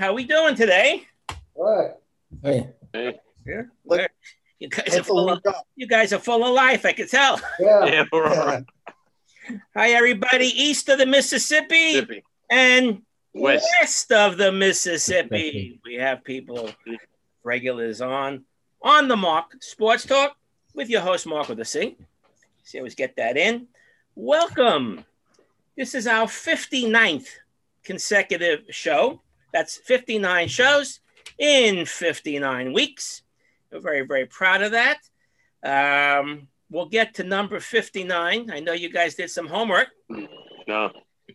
everybody. How we doing today? All Hey, Yeah. You guys, are full of, right. you guys are full of life, I can tell. Yeah. Yeah, we're all right. Hi, everybody, east of the Mississippi Mississippi. and West. west of the Mississippi. We have people, regulars on, on the mark, sports talk with your host, Mark with a C. See, always get that in. Welcome. This is our 59th consecutive show. That's 59 shows in 59 weeks. We're very, very proud of that. Um, we'll get to number 59. I know you guys did some homework. No.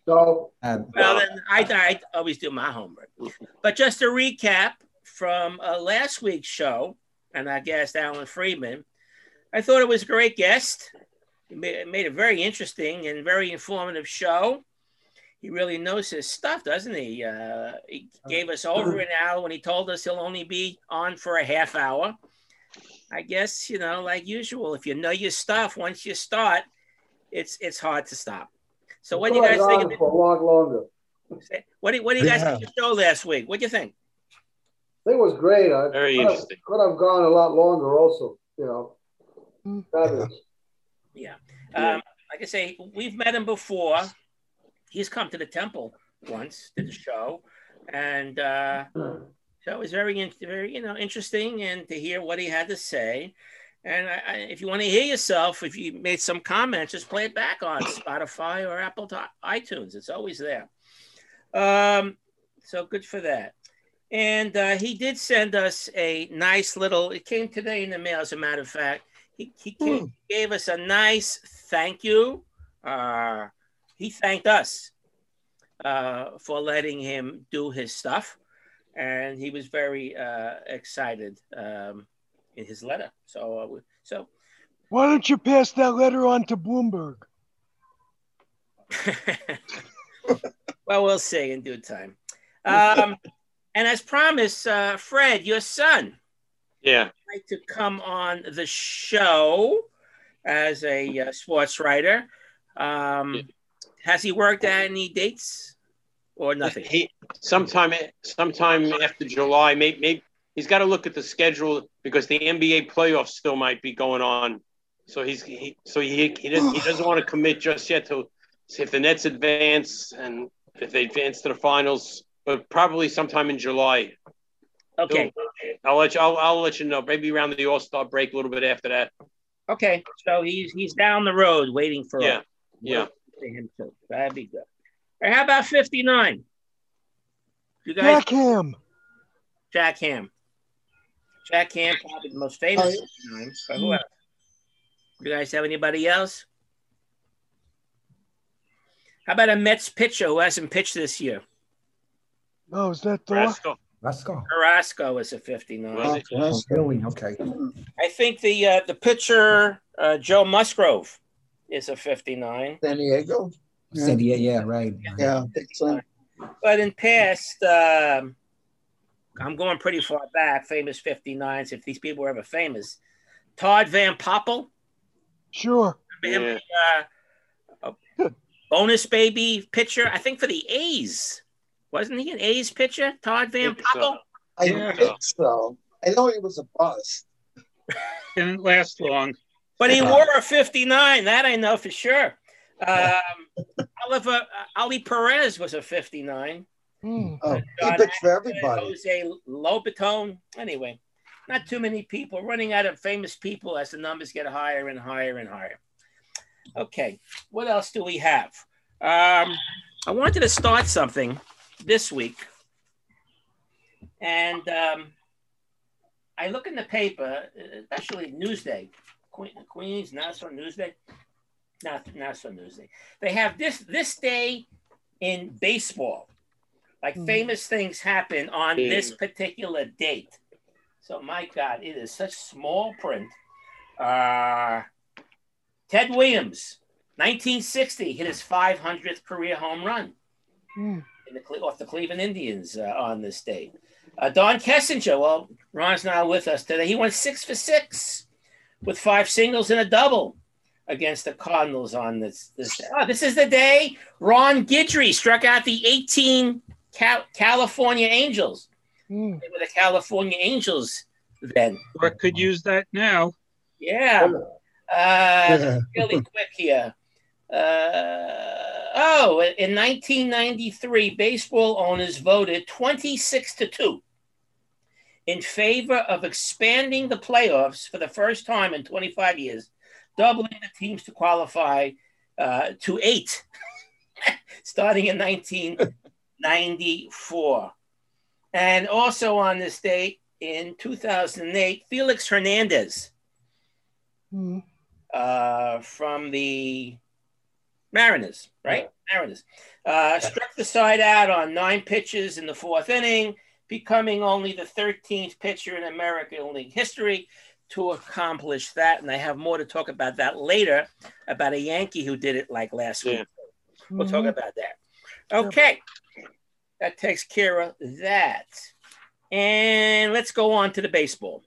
So, and Well, then I, I always do my homework. But just to recap from uh, last week's show, and our guest Alan Friedman, I thought it was a great guest. He made, made a very interesting and very informative show. He really knows his stuff, doesn't he? Uh, he gave us over an hour when he told us he'll only be on for a half hour. I guess you know, like usual, if you know your stuff, once you start, it's it's hard to stop. So, what do you guys think? Of For a lot longer. What do, what do you guys Yeah. think of the show last week? What do you think? I think it was great. I Very could have- interesting. Could have gone a lot longer also, you know. Fabulous. Yeah. Yeah. Um, like I say, we've met him before. He's come to the temple once, did the show, and uh, so it was very, very, you know, interesting and to hear what he had to say. And I, I, if you want to hear yourself, if you made some comments, just play it back on Spotify or Apple to iTunes. It's always there. Um, so good for that. And uh, he did send us a nice little. It came today in the mail, as a matter of fact. He, he came, gave us a nice thank you. Uh, he thanked us uh, for letting him do his stuff, and he was very uh, excited um, in his letter. So, uh, so Why don't you pass that letter on to Bloomberg? well, we'll see in due time. Um, and as promised, uh, Fred, your son, Yeah. would like to come on the show as a uh, sports writer. Um, has he worked at any dates or nothing? He sometime sometime after July, maybe, maybe he's got to look at the schedule because the NBA playoffs still might be going on. So he's he, so he he doesn't, he doesn't want to commit just yet to see if the Nets advance and if they advance to the finals, but probably sometime in July. Okay. I'll let you. I'll, I'll let you know. Maybe around the All Star break, a little bit after that. Okay. So he's he's down the road waiting for Yeah. Yeah. For him too. That'd be good. All right, how about 59? You guys Jack Ham. Jack Ham. Jack Ham, probably the most famous. Oh, yeah. 59, but who else? You guys have anybody else? How about a Mets pitcher who hasn't pitched this year? Oh, is that Thor? Rascal. let's. Carrasco is a 59. Oh, really? Okay. I think the uh, the pitcher uh, Joe Musgrove is a 59. San Diego. Said yeah, yeah, right. Yeah, I. But in past, um, I'm going pretty far back, famous 59s, if these people were ever famous. Todd Van Poppel, Sure. remember him, Yeah. uh, bonus baby pitcher, I think for the A's. Wasn't he an A's pitcher, Todd Van Think so. Poppel? I Yeah. think so. I know he was a bust. Didn't last long. But he wore a 59, that I know for sure. Um, Oliver, uh, Ali Perez was a 59. Hmm. Oh, he John pitched for everybody. Jose Lobaton. Anyway, not too many people. Running out of famous people as the numbers get higher and higher and higher. Okay, what else do we have? Um, I wanted to start something this week, and um, I look in the paper, especially Newsday, Que- Queens Nassau Newsday, not Nassau Newsday. They have this this day in baseball. Like Mhm. famous things happen on Mm. this particular date. So my God, it is such small print. Uh, Ted Williams, 1960, hit his 500th career home run Hmm. in the, off the Cleveland Indians uh, on this date. Uh, Don Kessinger, well, Ron's not with us today. He went six for six with five singles and a double against the Cardinals on this. This, oh, this is the day Ron Guidry struck out the 18 Cal- California Angels. Hmm. They were the California Angels then. Or could use that now. Yeah. Uh, really quick here. Uh, oh, in 1993, baseball owners voted 26 to 2 in favor of expanding the playoffs for the first time in 25 years, doubling the teams to qualify uh, to eight, starting in 1994. And also on this date in 2008, Felix Hernandez Hmm. uh, from the Mariners, right? Mariners. Uh, struck the side out on nine pitches in the fourth inning, becoming only the 13th pitcher in American League history to accomplish that. And I have more to talk about that later about a Yankee who did it like last Yeah. week. We'll talk Mhm. about that. Okay. That takes care of that. And let's go on to the baseball.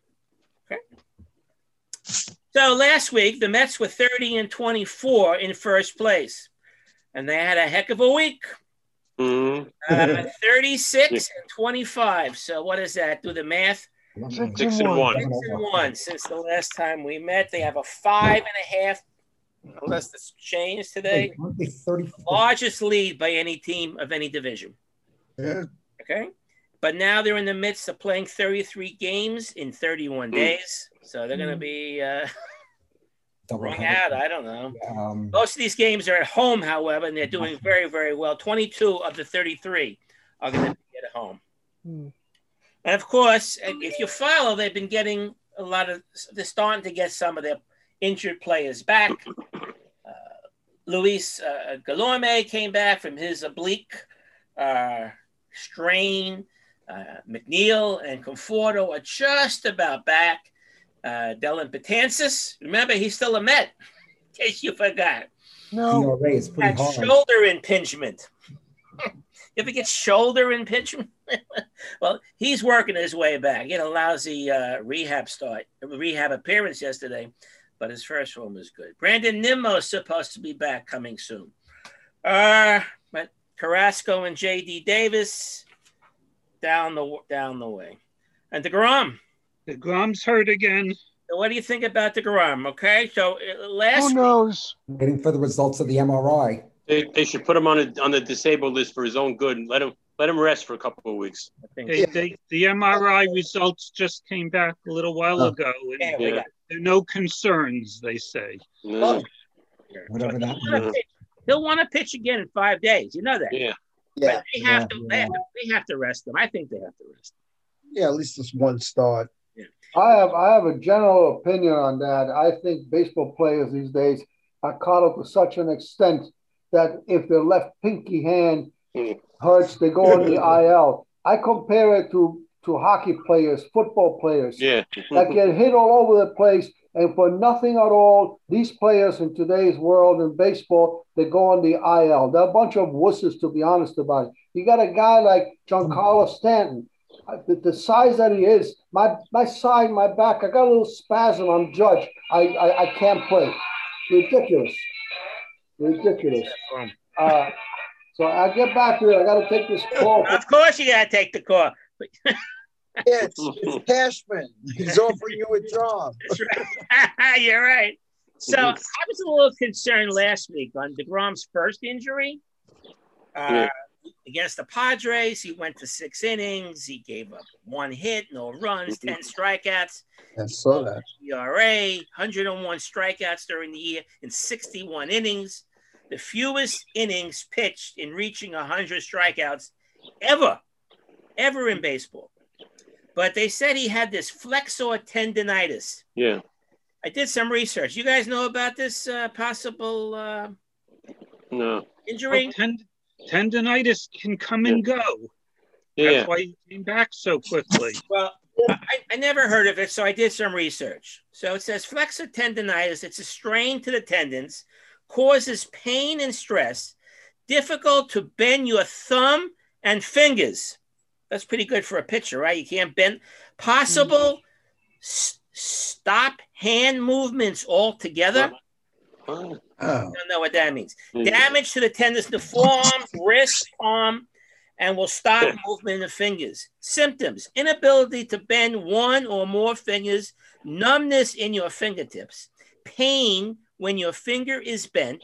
Okay. So last week, the Mets were 30 and 24 in first place. And they had a heck of a week. Mhm. Uh, 36 and 25. So what is that? Do the math. Six Six and and one. one. Six and one since the last time we met. They have a five and a half, unless it's changed today, Aren't they 30? largest lead by any team of any division. Yeah. Okay. But now they're in the midst of playing 33 games in 31 Hmm. days. So they're going to Hmm. be uh, Double rung header. out. I don't know. Um, Most of these games are at home, however, and they're doing very, very well. 22 of the 33 are going to be at home. Hmm. And of course, if you follow, they've been getting a lot of, they're starting to get some of their injured players back. Uh, Luis uh, Guillorme came back from his oblique uh, strain. Uh, McNeil and Conforto are just about back. Uh, Dellin Betances, remember, he's still a Met, in case you forgot No. ERA is pretty hard. shoulder impingement. you ever get shoulder impingement? well, he's working his way back. He had a lousy uh, rehab start, rehab appearance yesterday, but his first one was good. Brandon Nimmo is supposed to be back coming soon. Uh, but Carrasco and J.D. Davis down the down the way, and Degrom. The Grom's hurt again. So what do you think about Degrom? Okay, so uh, last Who knows? Waiting for the results of the MRI. They, they should put him on a, on the disabled list for his own good and let him let him rest for a couple of weeks. I think They, they, the MRI results just came back a little while Oh. ago. And yeah, Yeah. there are no concerns, they say. No. Whatever that. He'll wanna means. pitch- He'll want to pitch again in five days. You know that. Yeah. Yeah, But they have Yeah, to. They yeah. have to. They have to rest him. I think they have to rest. yeah, at least it's one start. I have I have a general opinion on that. I think baseball players these days are caught up to such an extent that if their left pinky hand hurts, they go on the IL. I compare it to to hockey players, football players Yeah. that get hit all over the place, and for nothing at all, these players in today's world in baseball, they go on the IL. They're a bunch of wusses, to be honest about it. You got a guy like Giancarlo Stanton, the, the size that he is, my my side, my back, I got a little spasm. I'm judged. I I, I can't play. Ridiculous, ridiculous. Uh, so I get back to it. I got to take this call. Of course, you gotta take the call. Yeah, it's, it's Cashman. He's offering you a job. That's right. You're right. So I was a little concerned last week on Degrom's first injury. Uh, Against the Padres, he went to six innings. He gave up one hit, no runs, 10 strikeouts. I saw that. ERA, 101 strikeouts during the year in 61 innings, the fewest innings pitched in reaching 100 strikeouts ever, ever in baseball. But they said he had this flexor tendonitis. Yeah. I did some research. You guys know about this uh, possible uh, No. injury? Well, tend- tendonitis can come and go. Yeah. That's why he came back so quickly. Well, I, I never heard of it, so I did some research. So it says flexor tendonitis, it's a strain to the tendons, causes pain and stress, difficult to bend your thumb and fingers. That's pretty good for a pitcher, right? You can't bend. Possible hmm. s- stop hand movements altogether. Oh. Oh, I don't know what that means. Damage to the tendons, the forearm, wrist, arm, and will stop movement of fingers. Symptoms inability to bend one or more fingers, numbness in your fingertips, pain when your finger is bent,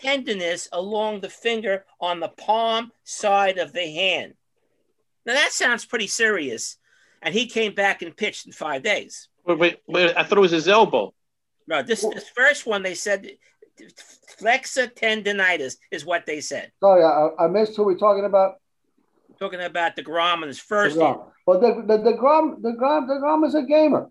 tenderness along the finger on the palm side of the hand. Now that sounds pretty serious. And he came back and pitched in five days. Wait, wait, wait, I thought it was his elbow. No, this, this first one they said flexor tendonitis is what they said. Sorry, I, I missed who we're talking about. Talking about the Grom in his first DeGrom. But the the the Grom the Grom the Grom is a gamer.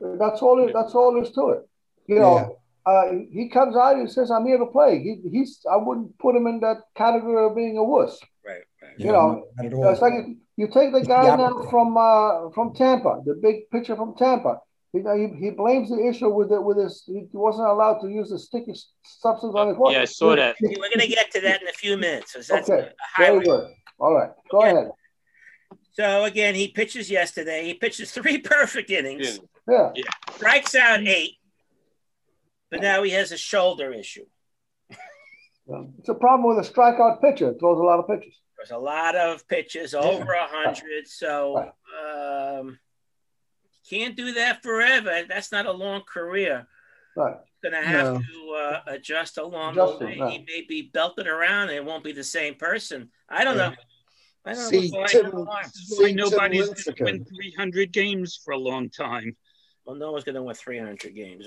That's all. It, that's all there's to it. You know, uh, he comes out and says, "I'm here to play." He, he's. I wouldn't put him in that category of being a wuss. Right. right. You know, not it's like you take the guy Yeah. now from uh, from Tampa, the big pitcher from Tampa. You know, he, he blames the issue with it with his. He wasn't allowed to use the sticky substance on his foot. Yeah, I saw that. We're going to get to that in a few minutes. 'cause That's Okay, a Very good. All right, go Okay. ahead. So again, he pitches yesterday. He pitches three perfect innings, Yeah, strikes out eight, but now he has a shoulder issue. it's a problem with a strikeout pitcher. Throws a lot of pitches. There's a lot of pitches, over a hundred. So um, can't do that forever. That's not a long career. Right. Going to have No. to uh, adjust along Adjust the it, way. right. He may be belted around and it won't be the same person. I don't know. I don't See, know. what's Tim- going on. This why See, nobody's going to win 300 games for a long time. Well, no one's going to win 300 games.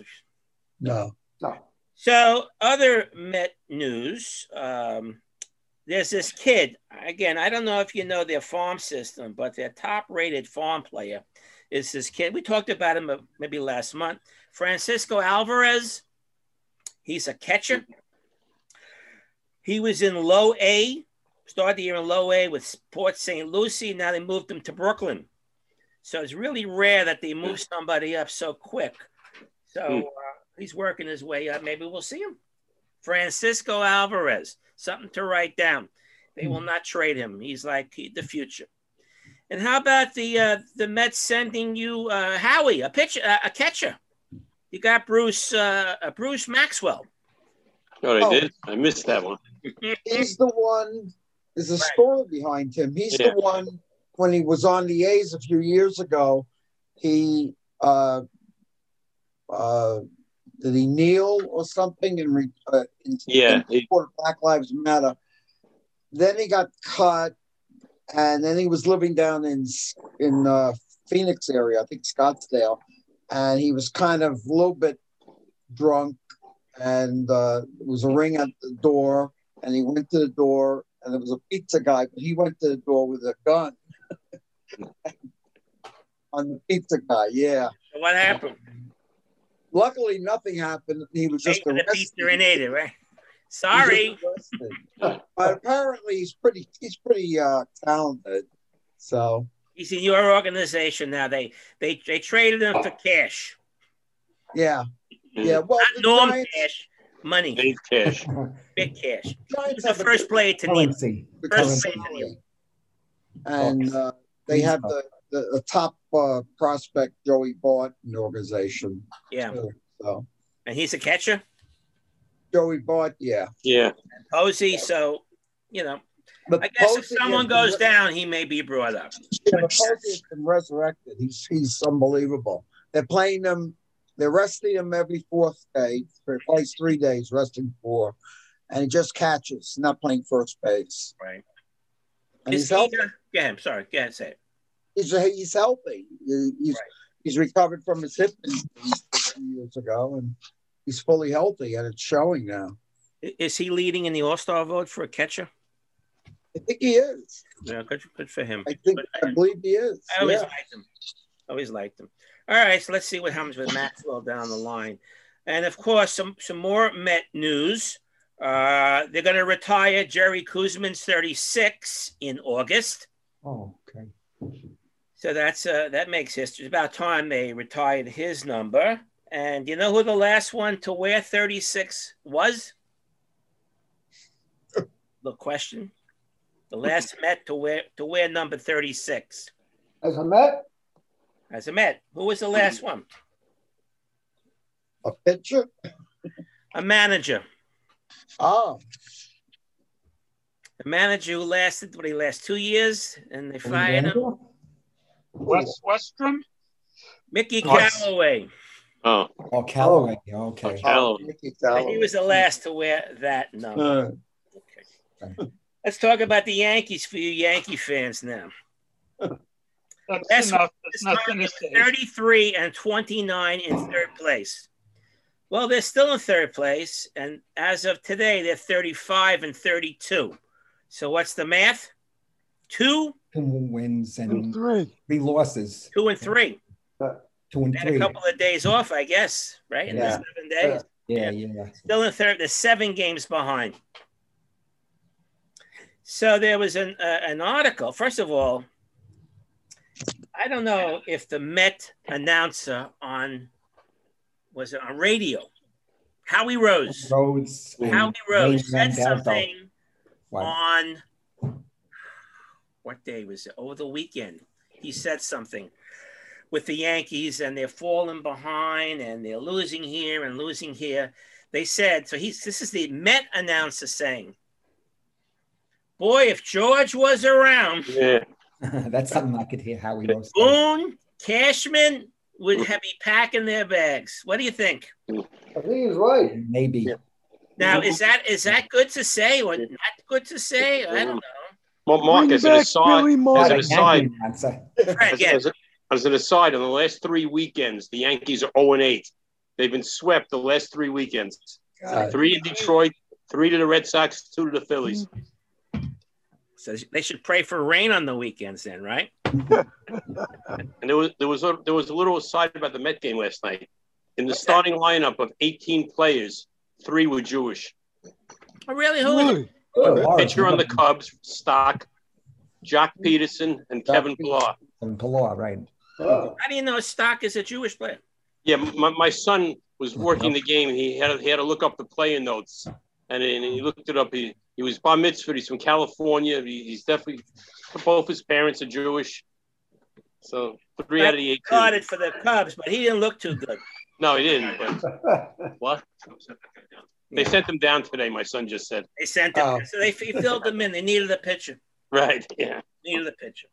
No. No. So, other Met news. Um, there's this kid. Again, I don't know if you know their farm system, but their top-rated farm player is this kid. We talked about him uh, maybe last month. Francisco Alvarez. He's a catcher. He was in low A, started the year in low A with Port St. Lucie. Now they moved him to Brooklyn. So it's really rare that they move somebody up so quick. So Hmm. uh, he's working his way up. Maybe we'll see him. Francisco Alvarez, something to write down. They will not trade him. He's like the future. And how about the uh, the Mets sending you uh, Howie, a pitcher, uh, a catcher? You got Bruce uh, uh, Bruce Maxwell. Oh, they Oh. did. I missed that one. He's the one. There's a Right. story behind him. He's Yeah. the one when he was on the A's a few years ago. He uh, uh, did he kneel or something and re, uh, in, Yeah, in he- support of Black Lives Matter. Then he got cut, and then he was living down in in uh, Phoenix area, I think Scottsdale, and he was kind of a little bit drunk, and uh, there was a ring at the door, and he went to the door, and there was a pizza guy, but he went to the door with a gun on the pizza guy. Yeah. What happened? Luckily, nothing happened. He was just for the pizza and ate it, right? He Sorry. but apparently, he's pretty. He's pretty uh, talented. So He's in your organization now. They they they traded him for cash, yeah, yeah. Well, not norm Giants, cash, money, Big cash. big cash. He Giants the first player to need. First salary. place in and uh, they have the, the, the top uh, prospect Joey Bart in the organization. Yeah, too. So and he's a catcher. Joey Bart, yeah. Yeah. Posey. So you know, But I guess if someone goes been- down, he may be brought up. yeah, but Posey has been resurrected. He's he's unbelievable. They're playing him. They're resting him every fourth day. He plays three days, resting four, and he just catches. Not playing first base. Right. And Is he's he, healthy. yeah, I'm sorry. Go ahead, say it. He's he's healthy. He's Right. he's recovered from his hip injury years ago, and he's fully healthy, and it's showing now. Is he leading in the All Star vote for a catcher? I think he is. Yeah, good, good for him. I think But I believe he is. I always Yeah. liked him. Always liked him. All right, so let's see what happens with Maxwell down the line. And of course, some some more Met news. Uh, they're going to retire Jerry Koosman's 36 in August. Oh, okay. So that's uh, that makes history. It's about time they retired his number. And you know who the last one to wear 36 was? the question. The last Met to wear to wear number 36 As a Met, as a Met. Who was the last one? A pitcher. A manager. Oh, The manager who lasted, what he last two years, and they fired him. West Westrom. Mickey. Callaway. Oh, Oh, Callaway. Okay. Callaway. Mickey He was the last to wear that number. Uh, Okay. Let's talk about the Yankees for you Yankee fans now. That's That's- enough. That's time nothing to they're say. 33 and 29 in third place. Well, they're still in third place, and as of today, they're 35 and 32. So what's the math? Two, Two wins And and three. three losses. two, and three. Two and They had a couple of days off, I guess, right? In the Yeah. seven days. Yeah, yeah. Still in third. They're seven games behind. So there was an uh, an article. First of all, I don't know if the Met announcer on was it on radio, Howie Rose. Rhodes. Howie Rose said something on what day was it? Over the weekend. He said something with the Yankees and they're falling behind and they're losing here and losing here. They said, so he's this is the Met announcer saying, Boy, if George was around, Yeah. That's something I could hear Howie Rose. say. Boone, Cashman would have be packing their bags. What do you think? I think he's right. Maybe. Yeah. Now, is that is that good to say or not good to say? I don't know. Well, Mark, Bring as an back aside, Billy as Martin. an aside, Yankee announcer. As, yeah. as, as an aside, on the last three weekends, the Yankees are 0 and 8. They've been swept the last three weekends. God. Three in Detroit, three to the Red Sox, two to the Phillies. So they should pray for rain on the weekends then, right? And there was there was a, there was a little aside about the Met game last night. In the starting lineup of 18 players, three were Jewish. Oh, really? Who is it? Really? Good. Pillar, Pitcher on the Cubs, Stock, Joc Pederson, and Kevin Pillar. and Pillar, right. Oh, How do you know Stock is a Jewish player? Yeah, my, my son was oh, working the game, he had to, he had to look up the player notes, oh. and, then he looked it up. He he was bar mitzvah. He's from California. He, he's definitely both his parents are Jewish. So three out of the 18. Carded for the Cubs, but he didn't look too good. No, he didn't. But what? They sent him down today. My son just said. They sent him, Oh. so they he filled them in. They needed a pitcher. Right. Yeah. Needed a pitcher.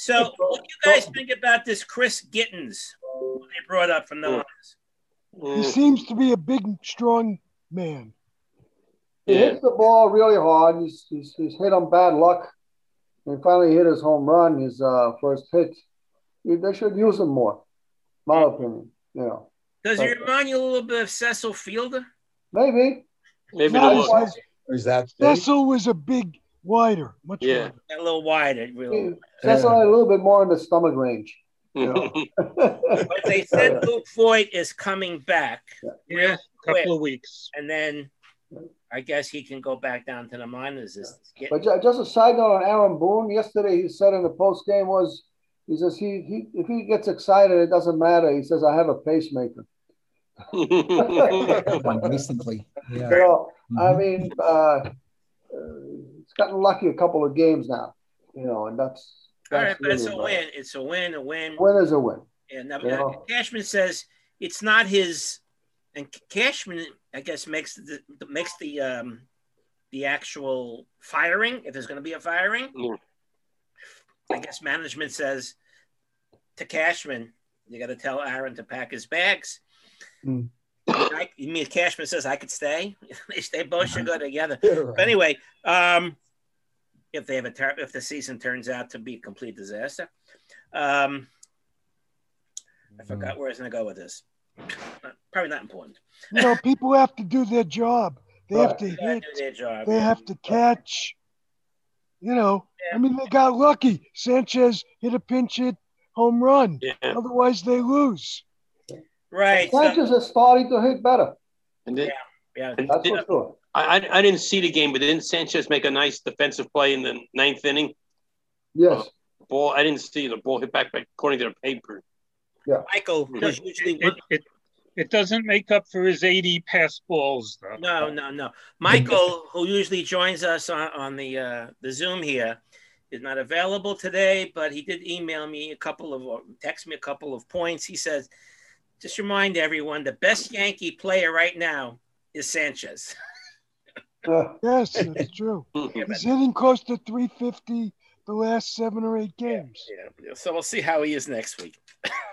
So, what do you guys think about this Chris Gittens they brought up from the. Lions? He seems to be a big, strong man. He yeah. hits the ball really hard. He's, he's, he's hit on bad luck. And finally hit his home run, his uh, first hit. They should use him more, my opinion. You know, Does he remind you a little bit of Cecil Fielder? maybe. Maybe Not the as look. much. Is that? Cecil was a big, wider, much Yeah. wider. A little wider, really. That's a little bit more in the stomach range. But they said Luke Voit is coming back, Yeah, a couple of weeks. and then I guess he can go back down to the minors. This But just a side note on Aaron Boone. Yesterday, he said in the post game was he says he, he if he gets excited, it doesn't matter. He says I have a pacemaker. Recently. You Yeah. know, I Mhm. mean, uh, it's gotten lucky a couple of games now. You know, and that's, All that's right, but it's a really win. It's a win, a win. bad. Win is a win. And now, Yeah. Cashman says it's not his, and Cashman, I guess, makes the makes the um the actual firing. If there's going to be a firing, Yeah. I guess management says to Cashman, you got to tell Aaron to pack his bags. Hmm. I, you mean Cashman says I could stay? they, they both should go together. Yeah, But anyway, um, if they have a ter- if the season turns out to be a complete disaster, um, I forgot where I was going to go with this. Uh, Probably not important. You know, people have to do their job. They have to They gotta hit. do their job. They have to catch. You know, Yeah. I mean, they got lucky. Sanchez hit a pinch hit home run. yeah. Otherwise, they lose. right. so- Sanchez is starting to hit better. And then, yeah. and That's did- for sure. I, I I didn't see the game, but didn't Sanchez make a nice defensive play in the ninth inning? Yes. Ball I didn't see the ball hit back, back according to the paper. Yeah. Michael, who's usually It, it, it doesn't make up for his 80 pass balls, though. no, no, no. Michael, who usually joins us on, on the uh, the Zoom here, is not available today, but he did email me a couple of or text me a couple of points. He says, just remind everyone the best Yankee player right now is Sanchez. Yes, that's true. He's hitting close to 350 the last seven or eight games. Yeah. So we'll see how he is next week.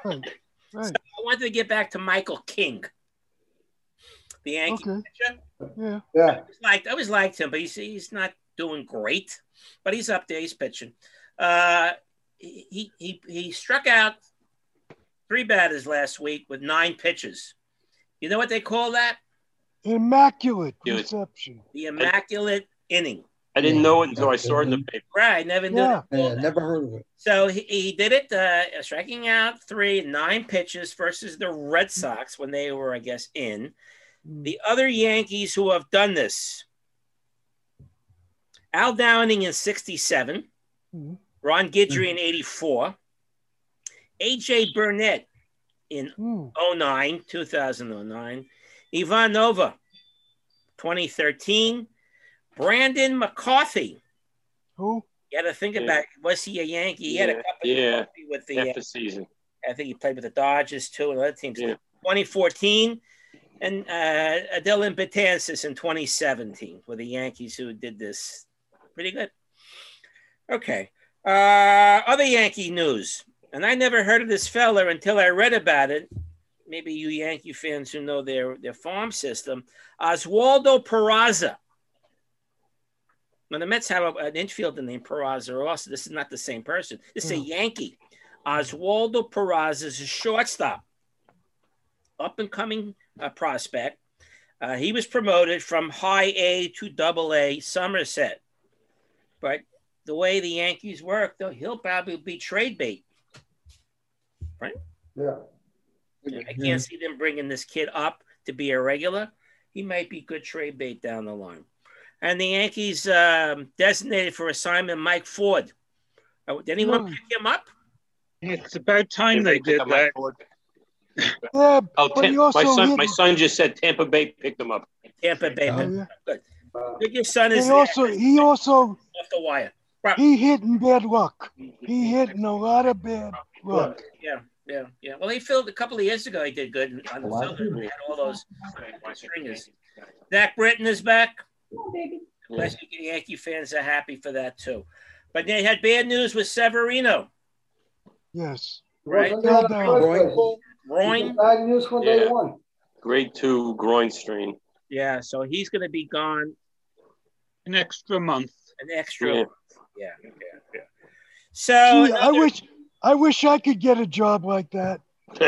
Right. Right. I wanted to get back to Michael King, the Yankee Okay. pitcher. Yeah. yeah. I always liked, I always liked him, but he's he's not doing great. But he's up there. He's pitching. Uh, he he he struck out three batters last week with nine pitches. You know what they call that? Immaculate Good. reception. The immaculate inning. I didn't know it until I saw it in the paper. Right. Never knew. Yeah. they Yeah, never heard of it. So he, he did it, uh, striking out three, nine pitches versus the Red Sox when they were, I guess, in. The other Yankees who have done this Al Downing in 67, Mhm. Ron Guidry in 84, AJ Burnett in Hmm. 09, 2009, Ivan Nova, 2013, Brandon McCarthy. Who? You got to think Yeah. about was he a Yankee? He had a Yeah, couple yeah. with the, Half the season. I think he played with the Dodgers too and other teams. Yeah. 2014, and uh, Dellin Betances in 2017 were the Yankees who did this. Pretty good. Okay. Uh, other Yankee news, and I never heard of this fella until I read about it. Maybe you Yankee fans who know their their farm system, Oswaldo Peraza. Now the Mets have a- an infielder named Peraza also. This is not the same person. This is a Hmm. Yankee. Oswaldo Peraza is a shortstop, up and coming uh, prospect. Uh, he was promoted from high A to double A Somerset. But the way the Yankees work, though, he'll probably be trade bait. Right? Yeah. I can't see them bringing this kid up to be a regular. He might be good trade bait down the line. And the Yankees um, designated for assignment Mike Ford. Uh, did anyone Hmm. pick him up? It's about time they did that. Yeah, Oh, but Tam- my son, hit, my son just said Tampa Bay picked him up. Tampa Bay. Oh, man. yeah. Uh, Good, Your son is he also he also off the wire. he hit in bad luck. He hit in a lot of bad luck. Yeah, yeah, yeah. Well, he filled a couple of years ago. He did good on the A lot of people. He had all those stringers. Zach Britton is back. I think the Yankee fans are happy for that too. But they had bad news with Severino. Yes. Right. wasn't that Down. a first Groin? Groin. Bad news from day Yeah. one. Grade two groin strain. Yeah, so he's going to be gone An extra month. an extra. Yeah. month. Yeah, yeah, yeah. So Gee, I wish I wish I could get a job like that.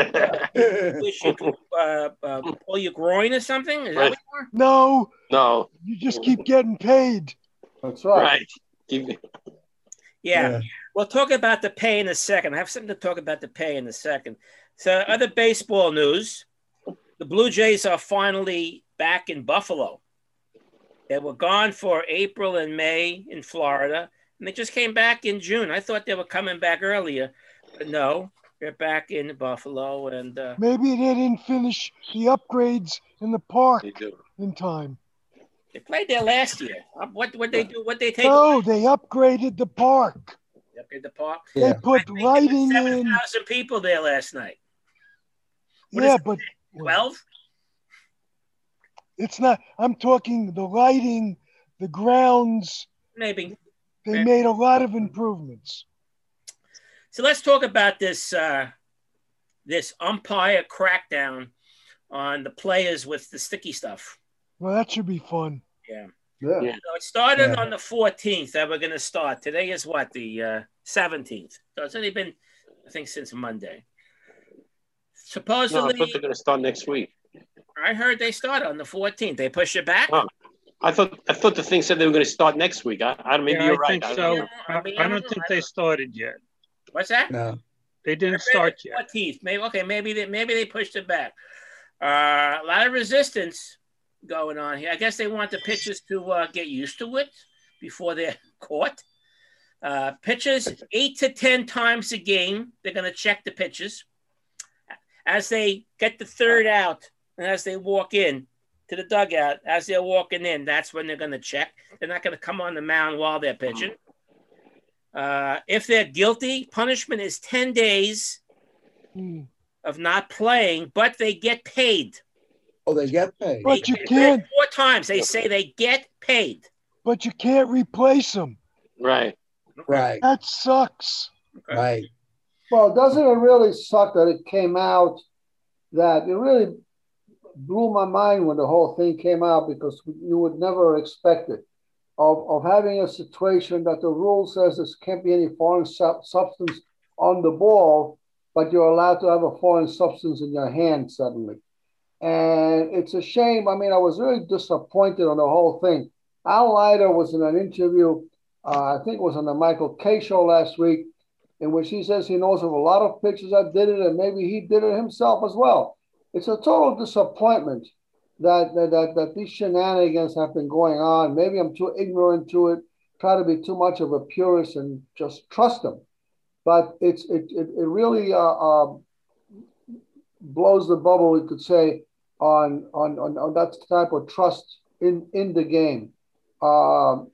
wish you could uh, uh, pull your groin or something. Is that Right. what you? No, no, you just keep getting paid. That's right. right. Keep- Yeah. Yeah. We'll talk about the pay in a second. I have something to talk about the pay in a second. So, other baseball news the Blue Jays are finally back in Buffalo. They were gone for April and May in Florida, and they just came back in June. I thought they were coming back earlier, but no, they're back in Buffalo. And uh, Maybe they didn't finish the upgrades in the park in time. they played there last year. Uh, What what they do? What they take? No, they upgraded the park. Upgrade the park. Yeah. They put lighting Seven in. thousand people there last night. What is Yeah, but Twelve. it's not. I'm talking the lighting, the grounds. Maybe. They made a lot of improvements. So let's talk about this uh, this umpire crackdown on the players with the sticky stuff. Well, that should be fun. Yeah. yeah. So it started Yeah. on the 14th that we're going to start. Today is what the uh, 17th. So it's only been, I think, since Monday. No, I Supposedly, thought they're going to start next week. I heard they start on the 14th. They push it back. Oh. I thought I thought the thing said they were going to start next week. I, I maybe Yeah, you're I right. think I don't so. know. I, I don't think they started yet. What's that? No. They didn't start the yet. 14th. Maybe okay. Maybe they maybe they pushed it back. Uh, a lot of resistance going on here. I guess they want the pitchers to uh, get used to it before they're caught. Uh, pitchers eight to ten times a game. They're going to check the pitches as they get the third out and as they walk in to the dugout. As they're walking in, that's when they're going to check. They're not going to come on the mound while they're pitching. Uh, if they're guilty, punishment is ten days of not playing, but they get paid. Oh, they get paid. But you can't. Four times they say they get paid. But you can't replace them. Right. Right, That sucks. right. Well, doesn't it really suck that it came out that it really blew my mind when the whole thing came out because you would never expect it of, of having a situation that the rule says there can't be any foreign sub- substance on the ball, but you're allowed to have a foreign substance in your hand suddenly. And it's a shame. I mean, I was really disappointed on the whole thing. Al Leiter was in an interview, uh, I think it was on the Michael Kay show last week, in which he says he knows of a lot of pitchers that did it, and maybe he did it himself as well. It's a total disappointment that that, that, that these shenanigans have been going on. Maybe I'm too ignorant to it, try to be too much of a purist and just trust them. But it's it it, it really uh, uh, blows the bubble, we could say, on, on on on that type of trust in in the game. Um,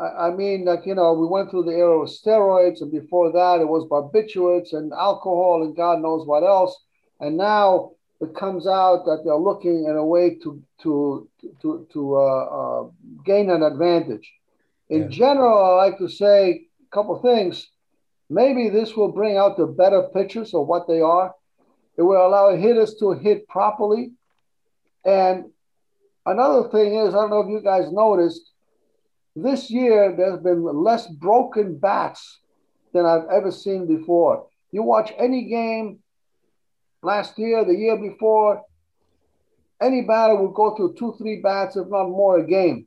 I, I mean, like, you know, we went through the era of steroids, and before that, it was barbiturates and alcohol and God knows what else. And now it comes out that they're looking in a way to to to to uh, uh, gain an advantage. In Yeah. general, I like to say a couple things. Maybe this will bring out the better pitchers of what they are. It will allow hitters to hit properly. And another thing is, I don't know if you guys noticed, this year there's been less broken bats than I've ever seen before. You watch any game last year, the year before, any batter would go through two, three bats, if not more, a game.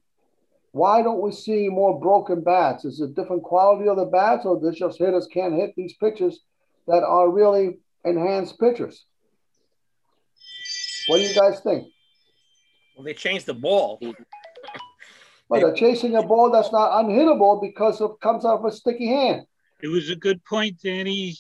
Why don't we see more broken bats? Is it different quality of the bats, or this just hitters can't hit these pitchers that are really enhanced pitchers? What do you guys think? Well, they changed the ball. Well, they're chasing a ball that's not unhittable because it comes out of a sticky hand. It was a good point, Danny.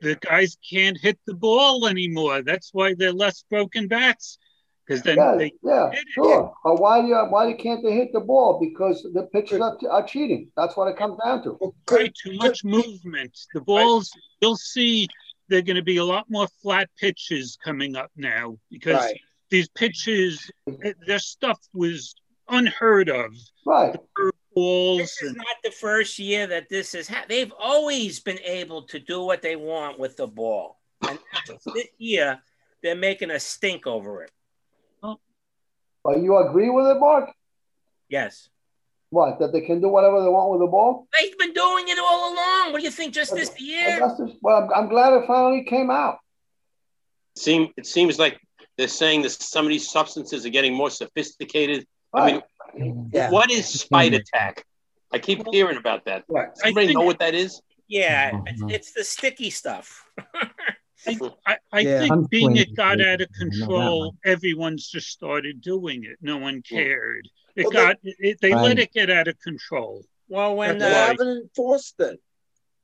The guys can't hit the ball anymore. That's why they're less broken bats. Because then Yeah, they yeah, hit it. sure. But why do you, why can't they hit the ball? Because the pitchers are, are cheating. That's what it comes down to. Well, could, Right, too much movement. The balls, you'll see they're going to be a lot more flat pitches coming up now because right. these pitches, their stuff was unheard of. Right. Balls This is and not the first year that this has happened. They've always been able to do what they want with the ball, and this year they're making a stink over it. But you agree with it, Mark? Yes, What? That they can do whatever they want with the ball? they've been doing it all along. What do you think? Just this year? just, well, I'm, I'm glad it finally came out. Seem it seems like they're saying that some of these substances are getting more sophisticated. I mean, Yeah. what is Spider Tack? I keep hearing about that. Right. Does Anybody think- know what that is? Yeah, Mhm. it's, it's the sticky stuff. I, I Yeah. think being it got out of I know that control, everyone's just started doing it. No one cared. It Well, got it, they let it get out of control. well, when They uh, haven't enforced it.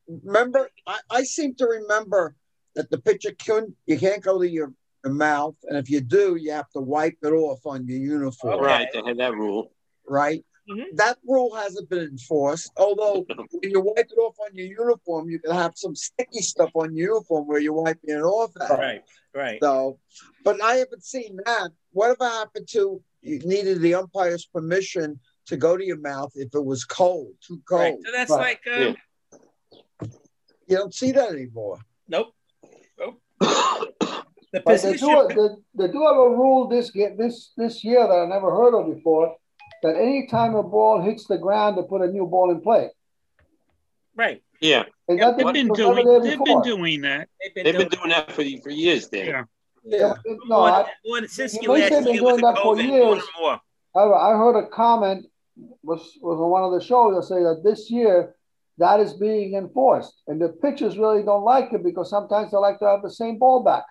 Remember, I, I seem to remember that the pitcher can you can't go to your, your mouth, and if you do, you have to wipe it off on your uniform, Okay. Right, they had that rule. Right? Mhm. That rule hasn't been enforced. Although when you wipe it off on your uniform, you can have some sticky stuff on your uniform where you're wiping it off. At. right, right. So, but I haven't seen that. Whatever happened to you needed the umpire's permission to go to your mouth if it was cold, too cold. right. So that's Right. like um, You don't see that anymore. nope, nope. The But they do, they, they do have a rule this ge- this this year that I never heard of before. That any time a ball hits the ground, they put a new ball in play. Right. Yeah, Is Yeah, They've been doing they've before? been doing that. They've been, they've doing been doing that for for years, Dan. Yeah. Yeah. No, more, I, more since you you may last say they've been doing that for COVID, more years. more. I, I heard a comment was was on one of the shows that say that this year that is being enforced, and the pitchers really don't like it because sometimes they like to have the same ball back.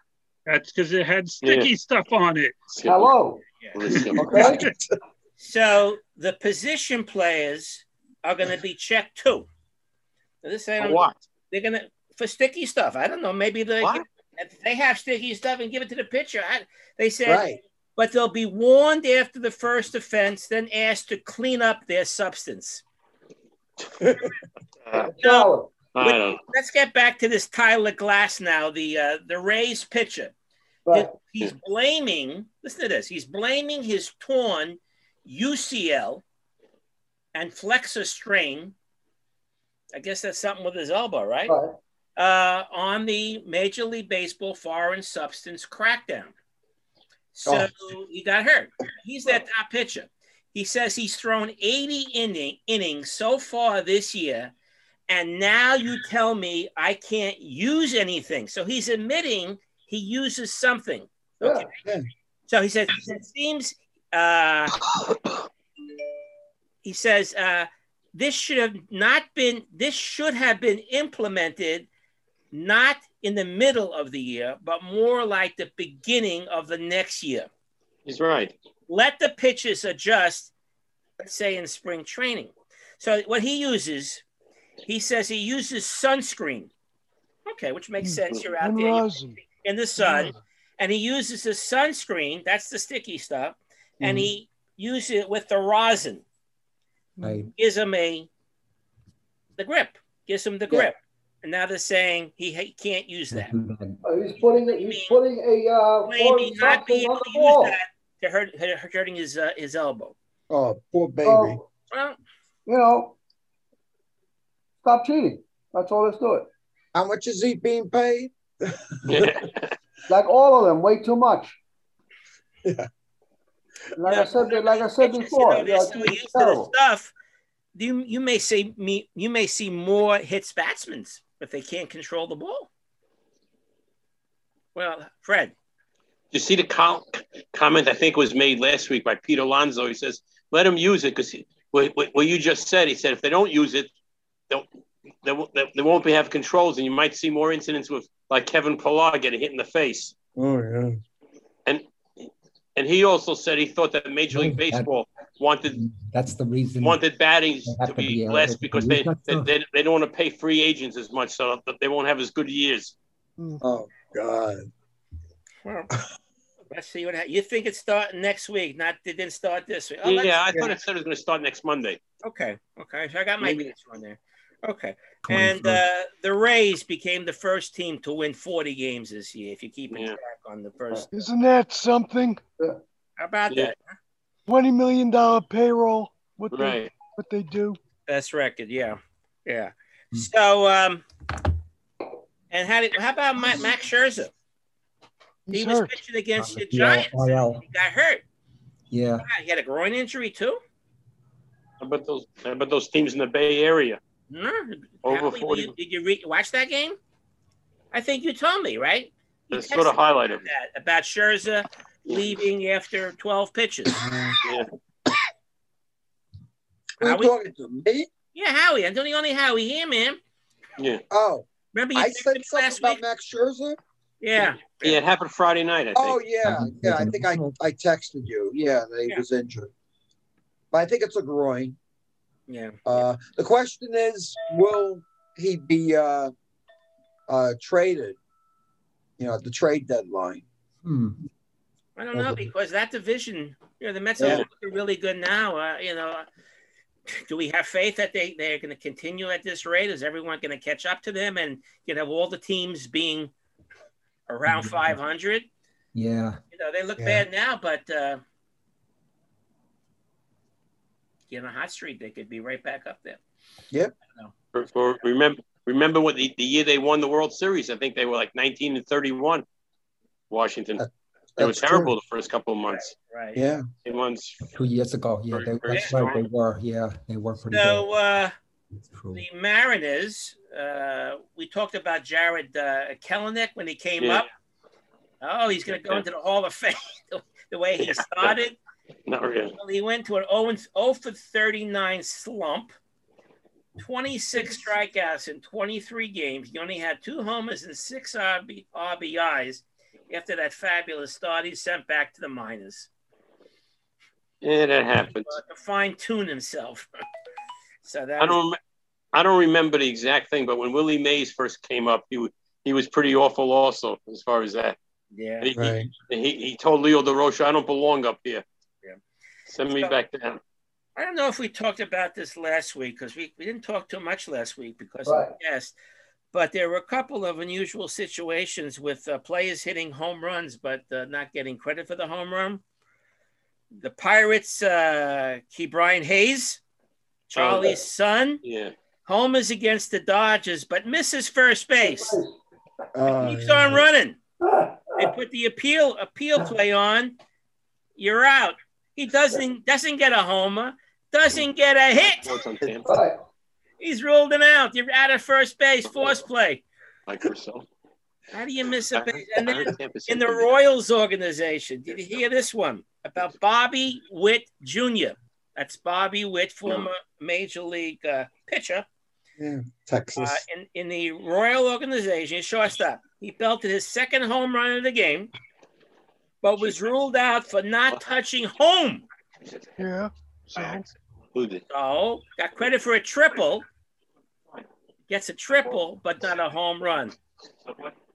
That's because it had sticky stuff on it. Hello, Listen. okay? So the position players are going to be checked too. Now, This I For what? They're going to for sticky stuff. I don't know. Maybe they they have sticky stuff and give it to the pitcher. I, they said, Right. but they'll be warned after the first offense, then asked to clean up their substance. Charlie. I don't. Let's get back to this Tyler Glasnow, the uh, the Rays pitcher. Right. He's blaming, listen to this, he's blaming his torn UCL and flexor strain. I guess that's something with his elbow, right? Right. Uh, on the Major League Baseball foreign substance crackdown. So he got hurt. He's that top pitcher. He says he's thrown 80 inning, innings so far this year, and now you tell me I can't use anything. So he's admitting he uses something. Okay. Yeah. So he says it seems uh, he says uh, this should have not been this should have been implemented not in the middle of the year, but more like the beginning of the next year. He's right. Let the pitches adjust, let's say in spring training. So what he uses, he says he uses sunscreen. Okay, which makes sense. You're out there you're in the sun, and he uses the sunscreen. That's the sticky stuff, and he uses it with the rosin. Right. Gives him a the grip. Gives him the Yeah. grip. And now they're saying he, he can't use that. Uh, He's putting he's putting a uh, Maybe not something being able the to use that to hurt, hurt hurting his uh, his elbow. Oh, poor baby. So, Well, you know, stop cheating. That's all there's to it. How much is he being paid? Like all of them, way too much. Yeah. Like I Yeah, said, like I said before, you know, they're yeah, so it's used to the stuff. You you may see me you may see more hits batsmen if they can't control the ball. Well, Fred, you see the com- comment I think was made last week by Peter Alonso. He says, "Let him use it because what, what, what you just said." He said, "If they don't use it, they'll, they, won't- they, they won't be have controls, and you might see more incidents with like Kevin Pillar getting hit in the face." Oh yeah. And he also said he thought that Major League Baseball wanted That's the reason. wanted batting They have to to be be, less because they, that they, they, they don't want to pay free agents as much, so that they won't have as good years. Hmm. Oh God. well, let's see what ha- you think it's starting next week. Not it didn't start this week. Oh, let's- yeah, I thought it said it was going to start next Monday. Okay, okay. So I got my Maybe. answer on there. Okay, and uh, the Rays became the first team to win 40 games this year. If you keep Yeah. track on the first, Isn't that something? how about Yeah. that? Twenty million dollar payroll. What they Right. what they do? Best record, yeah, yeah. Hmm. So, um, and how did how about Ma- Max Scherzer? He's he was hurt. pitching against the Yeah, Giants. IL. He got hurt. Yeah. He had a groin injury too. How about those? How about those teams in the Bay Area? No. Over How- 40. Did you, did you re- watch that game? I think you told me, right? You That's sort of texted highlighted. me that about Scherzer leaving after 12 pitches. Yeah. Who you Howie? talking to me? Yeah, Howie. I'm the only Howie here, man. Yeah. Oh, Remember you I said something last about week? Max Scherzer. Yeah. Yeah, it happened Friday night, I think. Oh yeah, yeah. I think I I texted you. Yeah, that he Yeah. was injured. But I think it's a groin. Yeah. Uh, the question is, will he be uh, uh, traded? You know, at the trade deadline. Hmm. I don't know because that division, you know, the Mets Yeah. are looking really good now. Uh, you know, do we have faith that they they're going to continue at this rate? Is everyone going to catch up to them and you know all the teams being around Mhm. 500? Yeah. You know, they look Yeah. bad now, but uh, get on a hot streak, they could be right back up there. For, for, remember, remember what the, the year they won the World Series? I think they were like 19 and 31. Washington. That- They were That's terrible the first couple of months. Right. true. Yeah. They won. Two years ago. Yeah. They, very that's right. They were. Yeah. They were pretty good. So uh, the Mariners, uh, we talked about Jarred uh, Kelenic when he came Yeah. up. Oh, he's going to go into the Hall of Fame the way he started. Not really. Well, he went to an 0, 0 for 39 slump, 26 strikeouts in 23 games. He only had two homers and six RB, RBIs after that fabulous start. He's sent back to the minors Yeah, that happens. to fine tune himself. so that I don't. rem- I don't remember the exact thing, but when Willie Mays first came up, he was he was pretty awful also as far as that. yeah. He, Right. he, he he told Leo Durocher, "I don't belong up here. Yeah. Send me So- back down." I don't know if we talked about this last week because we, we didn't talk too much last week because Right. of the guest. but there were a couple of unusual situations with uh, players hitting home runs but uh, not getting credit for the home run. The Pirates, uh, Ke'Bryan Hayes, Charlie's son, Yeah. homers against the Dodgers, but misses first base. Uh, Keeps on running. They put the appeal appeal play on. You're out. He doesn't doesn't get a homer, doesn't get a hit. Sports on Tampa, He's ruled him out. You're out of first base, force play. like Purcell. How do you miss a heard- base? And then in the Royals organization, did you hear this one about Bobby Witt Jr.? That's Bobby Witt, former major league uh, pitcher. yeah, Texas. Uh, in, in the Royal organization, he's shortstop. He belted his second home run of the game, but was ruled out for not touching home. Yeah. So Who did? So got credit for a triple. Gets a triple, but not a home run.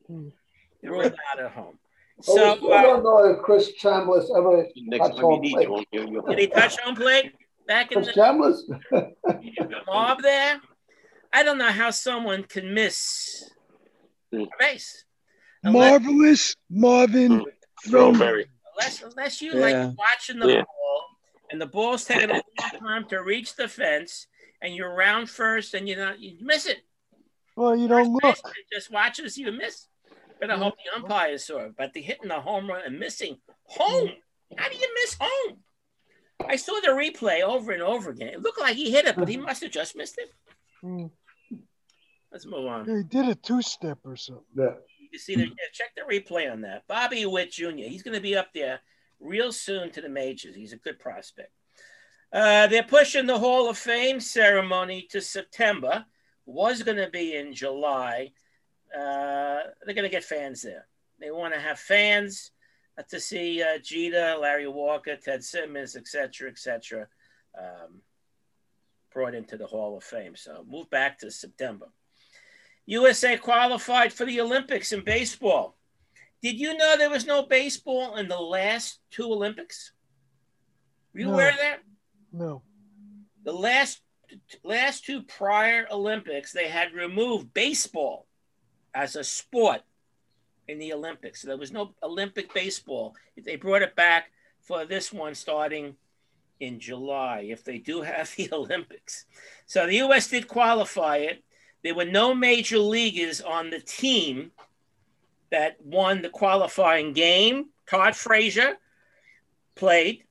Ruled out at home. So, So we uh, don't know if Chris Chambliss ever Next That's time you need, play. you won't. You, you, did he touch home plate back in Chris the Chambliss. mob there? I don't know how someone can miss Hmm. a base. Marvelous Marvin Strawberry. unless, unless you Yeah. like watching the Yeah. ball and the ball's taking a long time to reach the fence and you're round first and you not you miss it. Well, you don't look. First baseman just watches you miss. Better mm-hmm. hope the umpire saw it. But the hitting the home run and missing home. Mm-hmm. How do you miss home? I saw the replay over and over again. It looked like he hit it, but he mm-hmm. must have just missed it. Hmm. Let's move on. He did a two-step or something. Yeah. You see, the, yeah, check the replay on that. Bobby Witt Jr. He's going to be up there real soon to the majors. He's a good prospect. Uh, they're pushing the Hall of Fame ceremony to September. Was going to be in July. Uh, they're going to get fans there. They want to have fans uh, to see uh, Jeter, Larry Walker, Ted Simmons, etc., etc., um, brought into the Hall of Fame. So move back to September. USA qualified for the Olympics in baseball. Did you know there was no baseball in the last two Olympics? Were you No. aware of that? No. The last last two prior Olympics, they had removed baseball as a sport in the Olympics. So there was no Olympic baseball. They brought it back for this one starting in July, if they do have the Olympics. So the U.S. did qualify it. There were no major leaguers on the team that won the qualifying game. Todd Frazier played.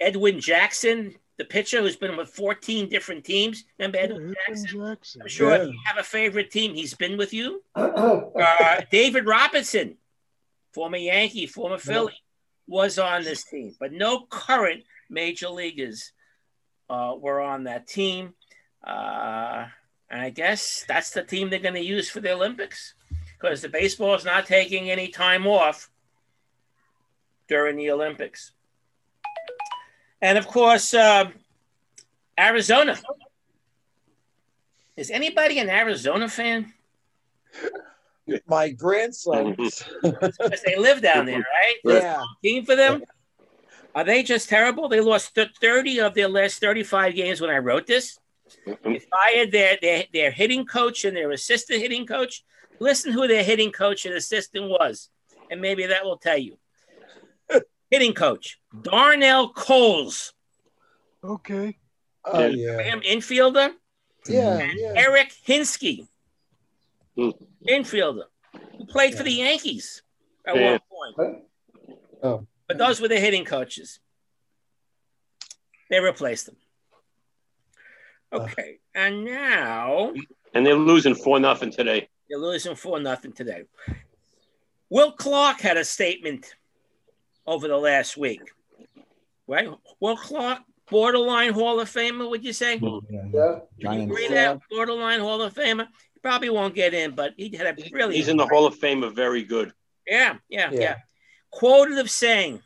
Edwin Jackson, the pitcher who's been with 14 different teams. Remember Yeah, Edwin Edwin Jackson? Jackson. I'm sure Yeah. if you have a favorite team, he's been with you. Uh, David Robinson, former Yankee, former Philly, was on this team, but no current major leaguers uh, were on that team. Uh, and I guess that's the team they're going to use for the Olympics because the baseball is not taking any time off during the Olympics. And of course, uh, Arizona. Is anybody an Arizona fan? My grandson. Because they live down there, right? yeah. Team for them? Are they just terrible? They lost 30 of their last 35 games when I wrote this. They fired their, their, their hitting coach and their assistant hitting coach. Listen who their hitting coach and assistant was, and maybe that will tell you. hitting coach, Darnell Coles, Okay. Oh yeah. him infielder, Yeah. and Yeah. Eric Hinske, Hmm. infielder, who played for the Yankees at Yeah. one point. Oh. But those were the hitting coaches. They replaced them. Uh, okay, and now And they're losing four nothing today. they're losing four nothing today. Will Clark had a statement over the last week, right? Will Clark, borderline Hall of Famer, would you say? Yeah. Yeah. You agree that borderline Hall of Famer? He probably won't get in, but he had a really He's in the Hall of Fame of very good. Yeah, yeah, yeah, Yeah. Quoted of saying,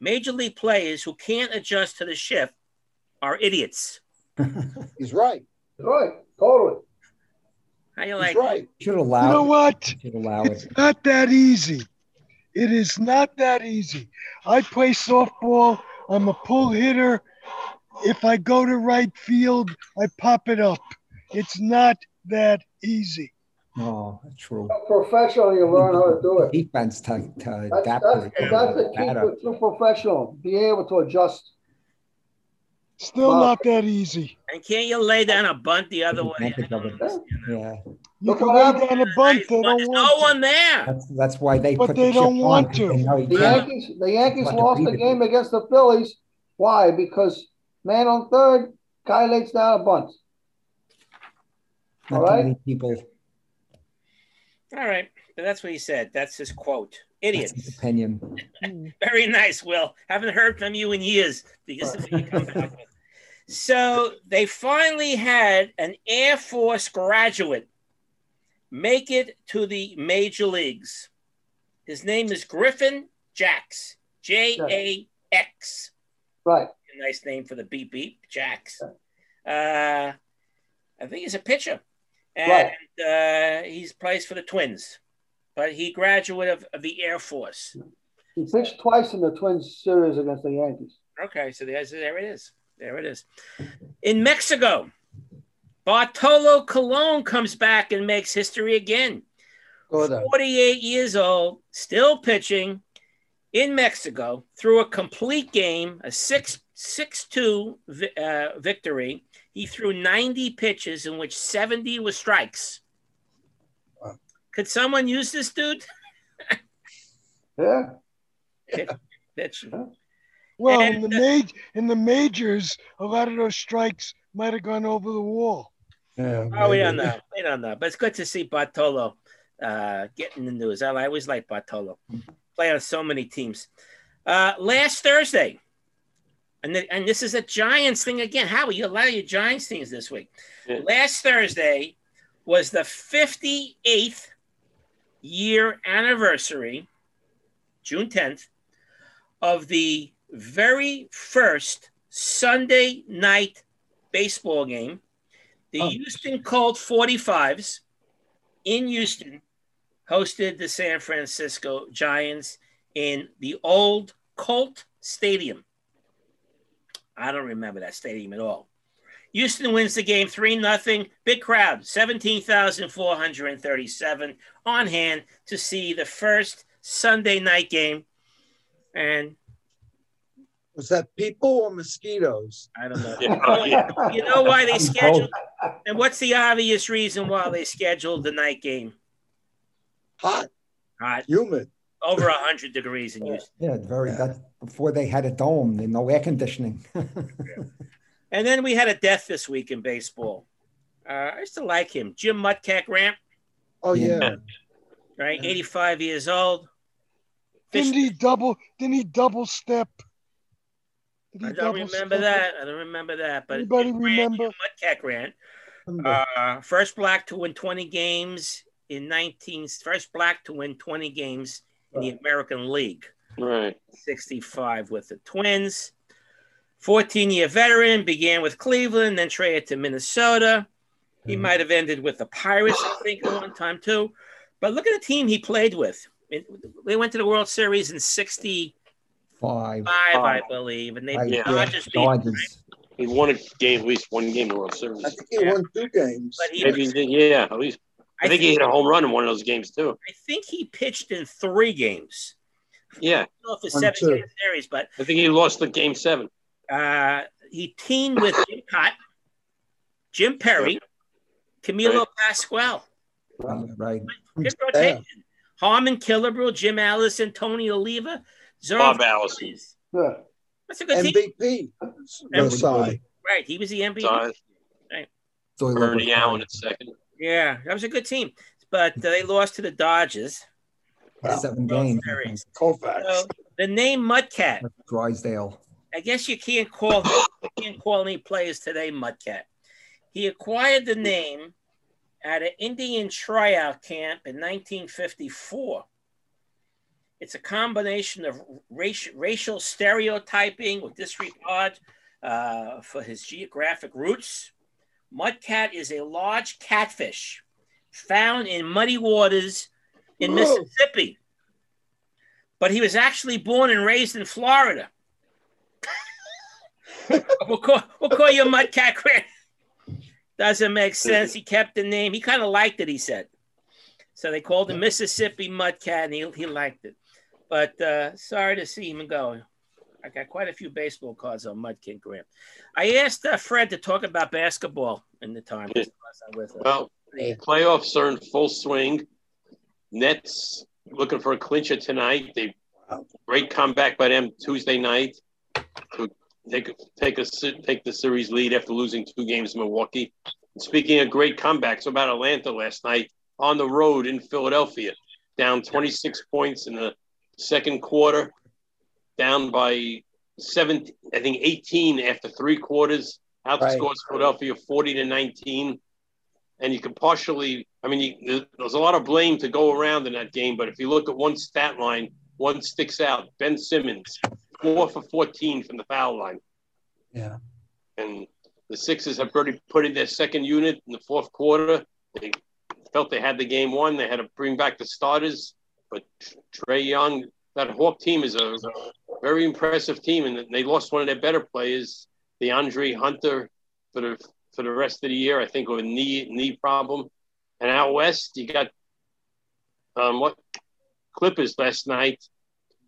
major league players who can't adjust to the shift are idiots. He's right. Right. Totally. How you He's like right. Should allow. You know it. what? Should allow it. It's not that easy. It is not that easy. I play softball. I'm a pull hitter. If I go to right field, I pop it up. It's not that easy. Oh, no, true. Professional, you learn how to do it. Defense to, to That's, adapt that's, to the that's the key batter. to true professional, being able to adjust. Still Wow. not that easy. And can't you lay down a bunt the other way? Advantage of it. Yeah, You Look can what lay happened- down a bunt, they There's don't no want to. one there. that's, that's why they But put they the chip don't want to. they know you The Yankees, the Yankees lost the beater. game against the Phillies. Why? Because man on third, guy lays down a bunt. not all too right. many people. All right. But that's what he said. That's his quote. That's his Idiots. opinion. Very nice, Will. Haven't heard from you in years because this is what you come back with. So they finally had an Air Force graduate make it to the major leagues. His name is Griffin Jax. J A X. Right. A nice name for the beep beep, Jax. Uh, I think he's a pitcher. And uh, he's plays for the Twins. But he graduate of, of the Air Force. He pitched twice in the Twins series against the Yankees. Okay, so there's there it is. There it is. In Mexico, Bartolo Colon comes back and makes history again. Go there. 48 years old, still pitching in Mexico through a complete game, a 6 6 2 vi- uh, victory. He threw 90 pitches, in which 70 were strikes. Wow. Could someone use this dude? Yeah. Pitch. Well, And- in the maj- in the majors, a lot of those strikes might have gone over the wall. Yeah, Oh, we don't know. We don't know. But it's good to see Bartolo uh, getting the news. I always like Bartolo. Play on so many teams. Uh, last Thursday, and, the, and this is a Giants thing again. How are you a lot of your Giants things this week. Yeah. Last Thursday was the 58th year anniversary, June 10th, of the very first Sunday night baseball game. The Oh. Houston Colt 45s in Houston hosted the San Francisco Giants in the old Colt Stadium. I don't remember that stadium at all. Houston wins the game 3 0. Big crowd, 17,437 on hand to see the first Sunday night game. And Was that people or mosquitoes? I don't know. Yeah, oh, yeah. You know why they scheduled, and what's the obvious reason why they scheduled the night game? Hot, Hot, humid. over 100 degrees in Houston. Yeah, very, Yeah. that's before they had a dome, and no air conditioning. And then we had a death this week in baseball. Uh, I used to like him, Jim Mudcat Grant, Oh Yeah. yeah. right? 85 years old. Didn't he double? Didn't he double step? Did he I don't remember step? that. I don't remember that. But Anybody Jim Grant, remember? Mudcat Grant, uh, first black to win 20 games in 19. First black to win 20 games in the American League. Right. 65 with the Twins. 14 year veteran, began with Cleveland, then traded to Minnesota. He Mhm. might have ended with the Pirates, I think, at one time too. But look at the team he played with. It- They went to the World Series in 65, Five. I believe, and they Right, the yeah. Dodgers beat them, right? Dodgers. He won a game, at least one game in the World Series. I think he won two games. But he, Maybe, he did, yeah, at least. I think he hit a home run in one of those games too. I think he pitched in three games. Yeah, I don't know if it's One, seven two. game series, but I think he lost the game seven. Uh, he teamed with Jim Kaat, Jim Perry, Camilo Right. Pascual. Right, right. Good rotation. Harmon Killebrew, Jim Allison, Tony Oliva, Zorro Bob Allison. Fernandez. Yeah. That's a good team. MVP. Versalles. Right. He was the MVP. So, So he Bernie Allen at second. Yeah, that was a good team. But uh, they lost to the Dodgers. Seven games. I Series. think. Koufax. So the name Mudcat, Drysdale. I guess you can't call you can't call any players today Mudcat. He acquired the name at an Indian tryout camp in 1954. It's a combination of racial, racial stereotyping with disregard uh, for his geographic roots. Mudcat is a large catfish found in muddy waters in Whoa. Mississippi. But he was actually born and raised in Florida. We'll, call, we'll call you Mudcat Grant. Doesn't make sense. He kept the name. He kind of liked it, he said. So they called him Mississippi Mudcat, and he, he liked it. But uh, sorry to see him go. I got quite a few baseball cards on Mudcat Graham. I asked uh, Fred to talk about basketball in the time. Yeah. Well, playoffs are in full swing. Nets looking for a clincher tonight. They great comeback by them Tuesday night to take take a take the series lead after losing two games in Milwaukee. And speaking of great comebacks, about Atlanta last night on the road in Philadelphia, down 26 points in the second quarter, down by seven, I think 18 after three quarters. Outscores right. Philadelphia 40 to 19 and you can partially. I mean, you, there's a lot of blame to go around in that game, but if you look at one stat line, one sticks out. Ben Simmons, four for 14 from the foul line. Yeah. And the Sixers have already put in their second unit in the fourth quarter. They felt they had the game won. They had to bring back the starters, but Trae Young, that Hawk team is a very impressive team, and they lost one of their better players, De'Andre Hunter, for the for the rest of the year. I think with a knee knee problem. And out west, you got um, what Clippers last night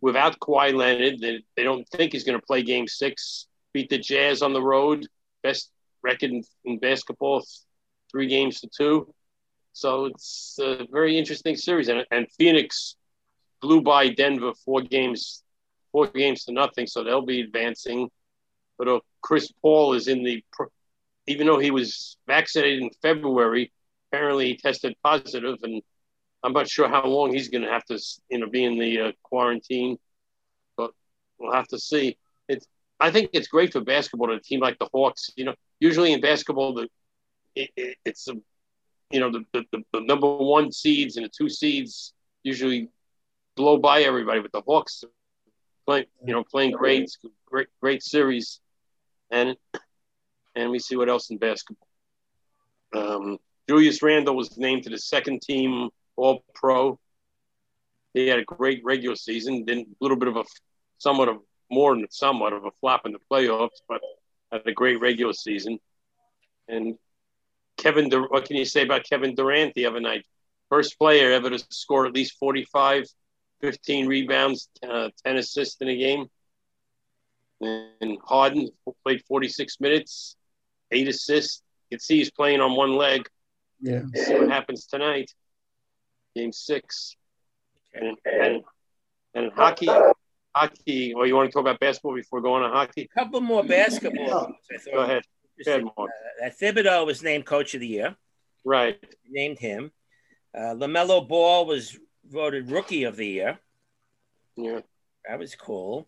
without Kawhi Leonard. They, they don't think he's going to play Game Six. Beat the Jazz on the road, best record in, in basketball, three games to two. So it's a very interesting series. And, and Phoenix blew by Denver four games, four games to nothing. So they'll be advancing. But uh, Chris Paul is in the even though he was vaccinated in February, apparently he tested positive, and I'm not sure how long he's going to have to, you know, be in the uh, quarantine. But we'll have to see. It's, I think it's great for basketball to a team like the Hawks. You know, usually in basketball, the it, it, it's a, you know, the, the, the number one seeds and the two seeds usually blow by everybody, but the Hawks playing, you know, playing great, great, great series, and and we see what else in basketball. Um, Julius Randle was named to the second team All Pro. He had a great regular season, then a little bit of a somewhat of more than somewhat of a flop in the playoffs, but had a great regular season. And Kevin, Dur- what can you say about Kevin Durant the other night? First player ever to score at least 45, 15 rebounds, uh, 10 assists in a game. And Harden played 46 minutes, eight assists. You can see he's playing on one leg. Yeah. See what happens tonight. Game six. And, and, and hockey, hockey. Well, you want to talk about basketball before going to hockey? A couple more basketball. Go ahead. Go ahead uh, Thibodeau was named coach of the year. Right. Named him. Uh, LaMelo Ball was voted rookie of the year. Yeah. That was cool.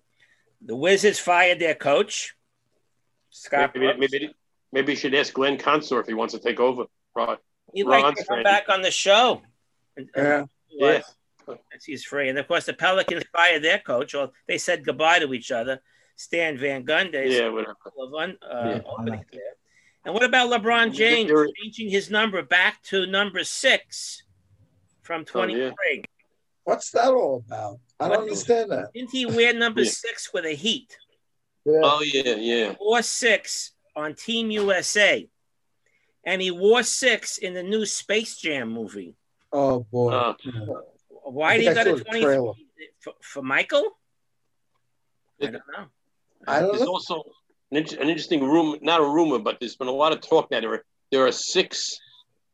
The Wizards fired their coach. Scott maybe, maybe, maybe you should ask Glenn Consor if he wants to take over. Right. He'd like to come back on the show. Yeah. Yeah. He's free. And of course, the Pelicans fired their coach, or they said goodbye to each other. Stan Van Gundy. Yeah, whatever. Un, uh, yeah, And what about LeBron James changing his number back to number six from 23? Oh, yeah. What's that all about? I don't understand that. Didn't he wear number yeah. six with a heat? Yeah. Oh, yeah, yeah. Or six on Team USA. And he wore six in the new Space Jam movie. Oh boy! Uh, Why did he got a twenty for, for, Michael? I don't know. I don't there's know. also an, an interesting rumor, not a rumor, but there's been a lot of talk that there are, there are six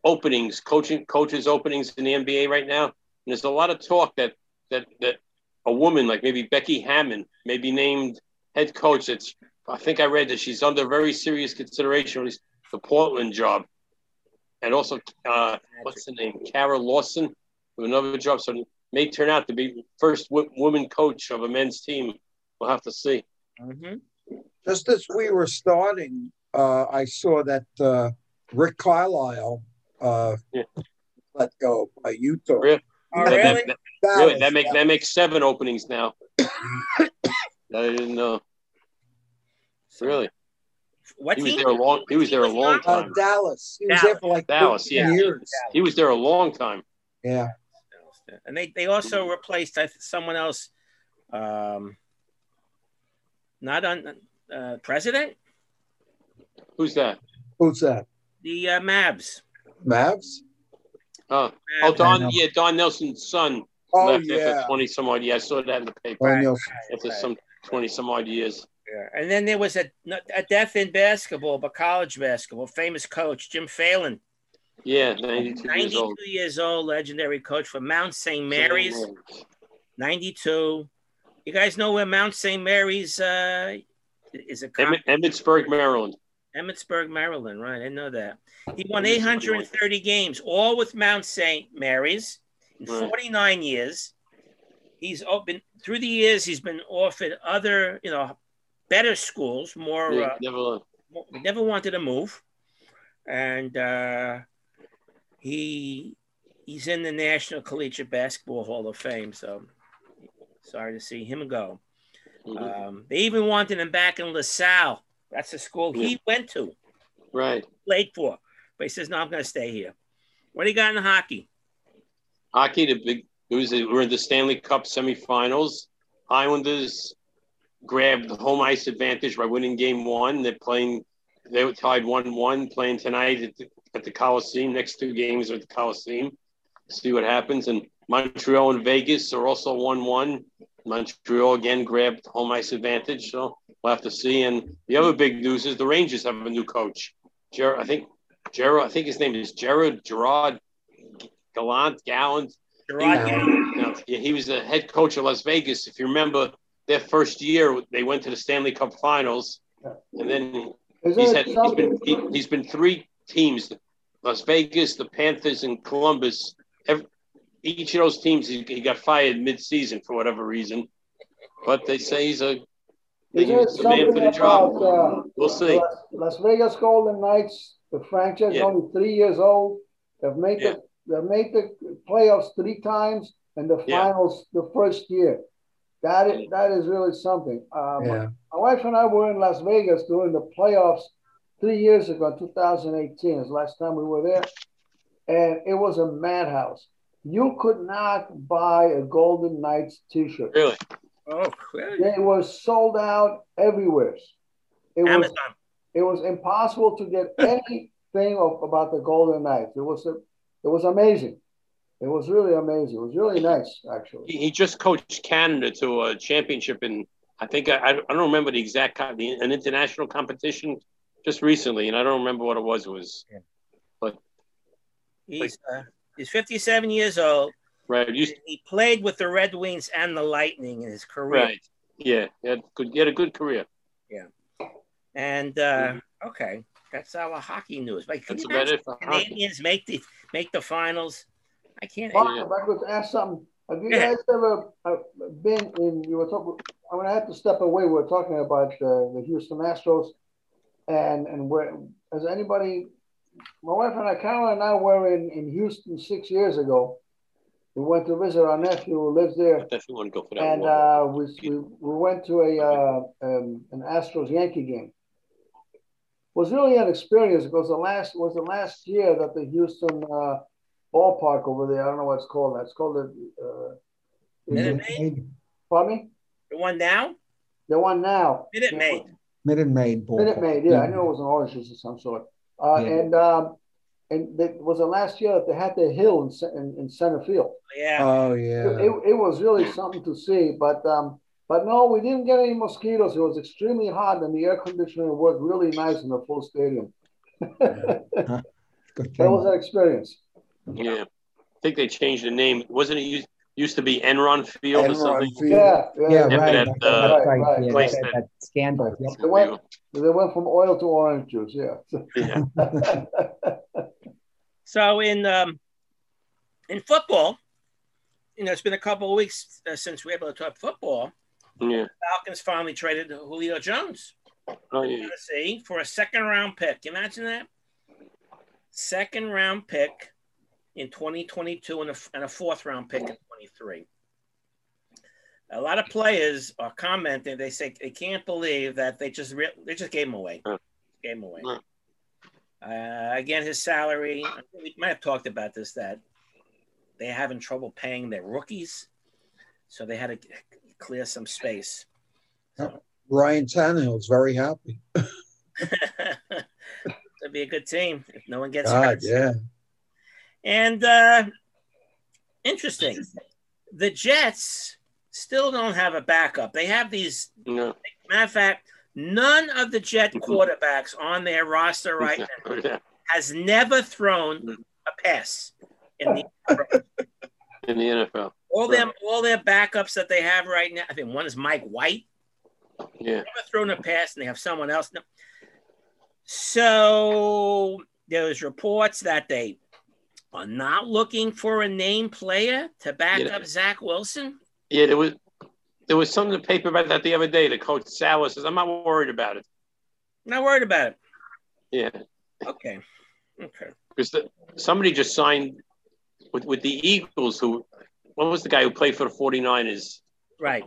openings, coaching coaches openings in the NBA right now. And there's a lot of talk that that that a woman like maybe Becky Hammon may be named head coach. It's I think I read that she's under very serious consideration, for the Portland job, and also uh, what's the name, Kara Lawson, with another job. So may turn out to be first w- woman coach of a men's team. We'll have to see. Mm-hmm. Just as we were starting, uh, I saw that uh, Rick Carlisle uh, yeah. let go by Utah. Really? Oh, really? That, that, that, really? that makes that makes seven openings now. I didn't know. Really? What he team? was there a long. He was there a long Uh, time. Dallas. He was Dallas. there for like Dallas, yeah. years. He was there a long time. Yeah. And they, they also replaced someone else. Um, not on uh, president. Who's that? Who's that? The uh, Mavs. Mavs. Oh, oh, Don, yeah, Don Nelson's son Oh left yeah. after twenty some odd years. I saw that in the paper. Right. After right. some twenty some odd years. Yeah. And then there was a, a death in basketball, but college basketball. Famous coach Jim Phelan, Yeah, ninety-two years old. years old, legendary coach for Mount St. Mary's, 92. You guys know where Mount St. Mary's uh, is a Emmett, Emmitsburg, Maryland. Emmitsburg, Maryland, right? I know that. He won 830 games, all with Mount St. Mary's in Right. 49 years. He's open through the years. He's been offered other, you know, better schools, more. Yeah, Uh, never, never wanted to move, and uh, he he's in the National Collegiate Basketball Hall of Fame. So sorry to see him go. mhm. Um, they even wanted him back in LaSalle. That's the school he went to, right. played for. But he says, "No, I'm going to stay here." What do you got in hockey? Hockey, the big. It was we're in the Stanley Cup semifinals. Islanders grabbed the home ice advantage by winning Game One. They're playing. They were tied one-one. Playing tonight at the, at the Coliseum. Next two games are at the Coliseum. See what happens. And Montreal and Vegas are also one-one. Montreal again grabbed home ice advantage. So we'll have to see. And the other big news is the Rangers have a new coach. Jared, I think Gerard. I think his name is Jared Gerard Gallant. Gallant. Gerard. Gallant. He was the head coach of Las Vegas. If you remember, their first year, they went to the Stanley Cup Finals, and then he's had he's been he, has been three teams: Las Vegas, the Panthers, and Columbus. Every, each of those teams, he, he got fired mid-season for whatever reason, but they say he's a they Isn't it use the man for something the job. about uh, We'll see. Las, Vegas Golden Knights? The franchise Yeah. only three years old. They've made Yeah. the they've made the playoffs three times and the Yeah. finals the first year. That is that is really something. Um, Yeah. My wife and I were in Las Vegas during the playoffs three years ago, 2018 is the last time we were there. And it was a madhouse. You could not buy a Golden Knights t shirt. Really? Oh, really? They were sold out everywhere. It was, Amazon. it was impossible to get anything of, about the Golden Knights. It was, a, it was amazing. It was really amazing. It was really nice, actually. He, he just coached Canada to a championship in I think I, I don't remember the exact co- the, an international competition just recently, and I don't remember what it was. It was He's uh, he's 57 years old. right. Used He played with the Red Wings and the Lightning in his career. right. Yeah, he had good. He had a good career. Yeah. And uh, okay, that's our hockey news. But can That's you about imagine it for hockey. Canadians make the make the finals? I can't. Mark, Yeah. if I could ask something, have you Yeah. guys ever uh, been in? You were talking. I'm gonna have to step away. We are talking about uh, the Houston Astros, and and where has anybody? My wife and I, Carol and I, were in in Houston six years ago. We went to visit our nephew who lives I there, definitely want to go for that. and uh, we, we we went to a uh, um, an Astros Yankee game. It was really an experience because the last was the last year that the Houston uh, ballpark over there. I don't know what it's called. That's called the. Uh, Minute is Maid? pardon me. The one now? The one now. Minute Maid. Minute Maid. ball. Minute Maid. Yeah, I knew it was an orange juice of some sort. Uh, Yeah. And um, and it was the last year that they had the hill in, in, in center field. Yeah. Oh yeah. it, it was really something to see, but um, but no, we didn't get any mosquitoes. It was extremely hot, and the air conditioning worked really nice in the full stadium. that was an experience. Yeah, I think they changed the name. Wasn't it used, used to be Enron Field or something? Field. Yeah, yeah. Yeah, Yeah, right. that, uh, that's right. Right, Yeah, right. that, that scandal. Yep. They went, they went from oil to orange juice. Yeah. Yeah. So in um, in football, you know, it's been a couple of weeks uh, since we were able to talk football. yeah. Falcons finally traded Julio Jones, Oh, yeah. Tennessee, for a second round pick. Can you imagine that? Second round pick in 2022 and a, and a fourth round pick in 23. A lot of players are commenting. They say they can't believe that they just re- they just gave him away. Gave him away. Uh, again, his salary. We might have talked about this. That they're having trouble paying their rookies, so they had to clear some space. Ryan Tannehill's very happy. That'd be a good team if no one gets God, hurt. yeah. And uh, interesting, the Jets still don't have a backup. They have these. No. Matter of fact, none of the Jet quarterbacks on their roster right now has never thrown a pass in the in the NFL. all them all their backups that they have right now. I think one is Mike White. Yeah. Never thrown a pass, and they have someone else. No. So there's reports that they are not looking for a name player to back Yeah. up Zach Wilson. Yeah, there was there was something in the paper about that the other day. The coach Sauer says, I'm not worried about it. Not worried about it. Yeah. Okay. Okay. Because the, somebody just signed with, with the Eagles who what was the guy who played for the 49ers? Right.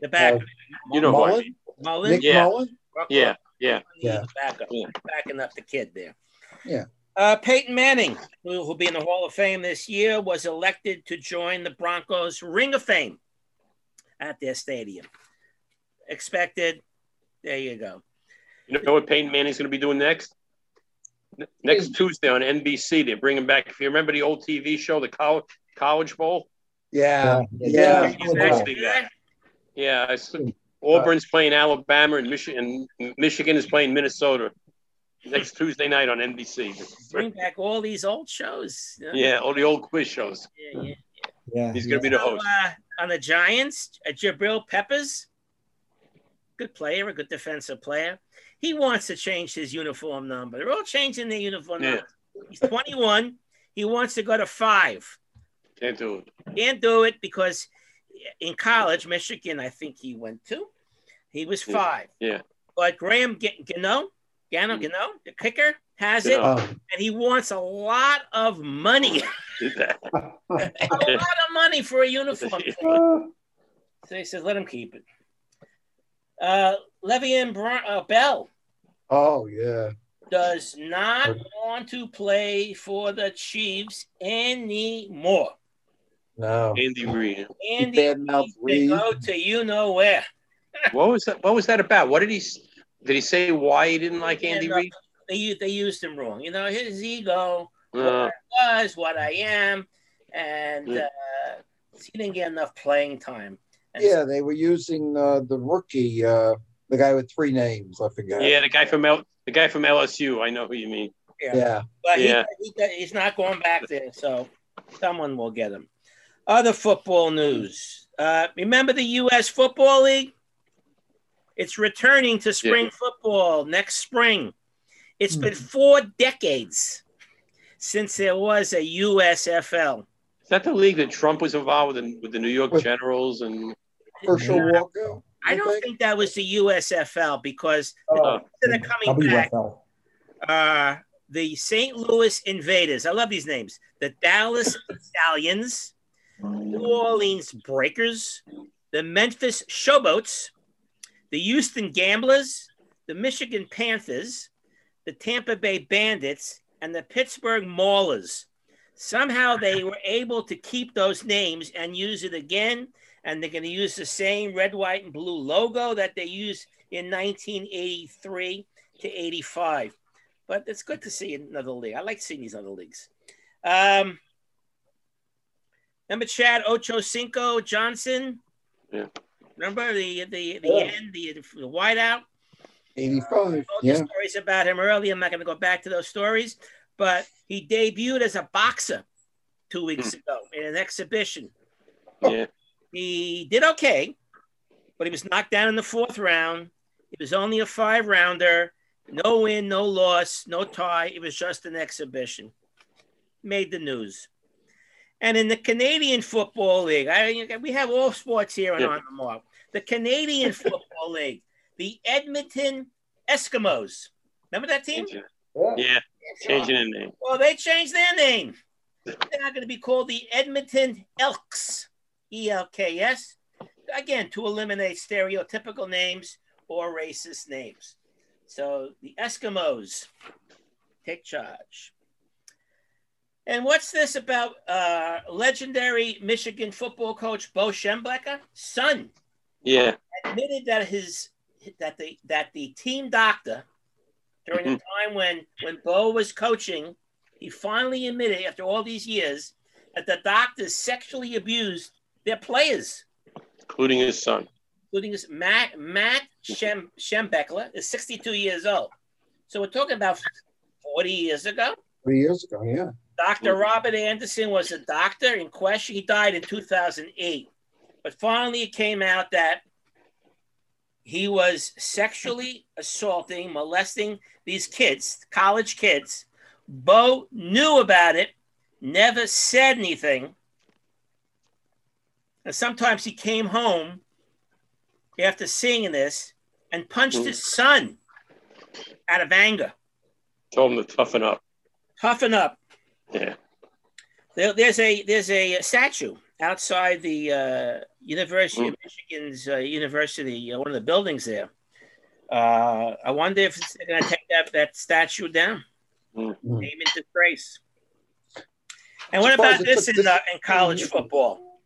The back. Uh, you know who I Mullen? mean. Mullen. Nick Yeah. Mullen? Yeah, yeah. Yeah. Backup. Yeah. Backing up the kid there. Yeah. Uh, Peyton Manning, who will be in the Hall of Fame this year, was elected to join the Broncos Ring of Fame at their stadium. Expected. There you go. You know what Peyton Manning's going to be doing next? Next Tuesday on NBC, they're bringing back. If you remember the old TV show, the College College Bowl. Yeah. Yeah. Yeah. He's actually that. Yeah, I s- Auburn's playing Alabama and Michigan. And Michigan is playing Minnesota next Tuesday night on NBC. Bring back all these old shows. Yeah, all the old quiz shows. Yeah, yeah. Yeah. He's going to be the So, host. uh, on the Giants, uh, Jabril Peppers, good player, a good defensive player. He wants to change his uniform number. They're all changing their uniform Yeah. number. He's 21. He wants to go to five. Can't do it. Can't do it because in college, Michigan, I think he went to, he was five. Yeah. But Graham G- Gano, you know, the kicker, has it, Gano. Oh, and he wants a lot of money, a lot of money for a uniform. So he says, let him keep it. Uh, Le'Veon Br- uh, Bell oh yeah. does not want to play for the Chiefs anymore. No. Andy Reid. Andy badmouthed needs to Reid. go to you know where. What was that? What was that about? What did he? S- Did he say why he didn't like Andy Reid? They, they used him wrong. You know, his ego Uh, was what I am, and Yeah. uh, he didn't get enough playing time. And Yeah, they were using uh, the rookie, uh, the guy with three names. I forgot. yeah, the guy from L, the guy from LSU. I know who you mean. Yeah. But Yeah. he, he, he's not going back there, so someone will get him. Other football news. Uh, remember the U.S. Football League? It's returning to spring football next spring. It's been four decades since there was a USFL. Is that the league that Trump was involved with, in, with the New York With- Generals and? Herschel Yeah. Walker. I don't think? think that was the USFL because Uh, they're coming back. Uh, the St. Louis Invaders. I love these names. The Dallas Stallions, New Orleans Breakers, the Memphis Showboats, the Houston Gamblers, the Michigan Panthers, the Tampa Bay Bandits, and the Pittsburgh Maulers. Somehow they were able to keep those names and use it again. And they're going to use the same red, white, and blue logo that they used in 1983 to 85 but it's good to see another league. I like seeing these other leagues. Um, remember Chad Ocho Cinco Johnson? Yeah. Remember the the the Yeah. end, the the whiteout? 85. told you Yeah. stories about him earlier. I'm not going to go back to those stories, but he debuted as a boxer two weeks hmm. ago in an exhibition. Yeah, He did okay, but he was knocked down in the fourth round. It was only a five rounder, no win, no loss, no tie. It was just an exhibition. Made the news. And in the Canadian Football League, I, we have all sports here and Yeah. on the mark. The Canadian Football League, the Edmonton Eskimos. Remember that team? yeah. yeah, changing the name. Well, they changed their name. They're not going to be called the Edmonton Elks, E L K S. Again, to eliminate stereotypical names or racist names. So the Eskimos take charge. And what's this about uh, legendary Michigan football coach Bo Schembechler? Son Yeah, admitted that his that the that the team doctor during the time when when Bo was coaching, he finally admitted after all these years that the doctors sexually abused their players, including his son. including his Matt Matt Shem, Schembechler is 62 years old. So we're talking about 40 years ago. Three years ago, yeah. Dr. Mhm. Robert Anderson was a doctor in question. He died in 2008. But finally, it came out that he was sexually assaulting, molesting these kids, college kids. Bo knew about it, never said anything. And sometimes he came home after seeing this and punched his son out of anger. Told him to toughen up. Toughen up. Yeah. There, there's a there's a statue outside the uh, University of Michigan's uh, University, uh, one of the buildings there. Uh, I wonder if it's going to take that, that statue down, Mm. name into disgrace. And what about this in, uh, in college football?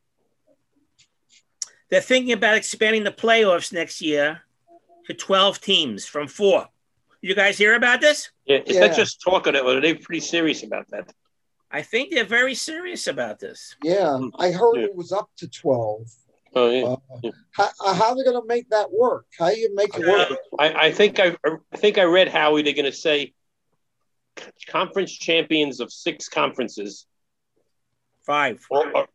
They're thinking about expanding the playoffs next year to 12 teams from four. You guys hear about this? Yeah. Is Yeah. that just talk of it, or are they pretty serious about that? I think they're very serious about this. Yeah, I heard Yeah. it was up to 12. Oh yeah. Uh, Yeah. how, uh, how are they going to make that work? How you make it work? I, I think I, I think I read Howie. They're going to say conference champions of six conferences. Five. Or, or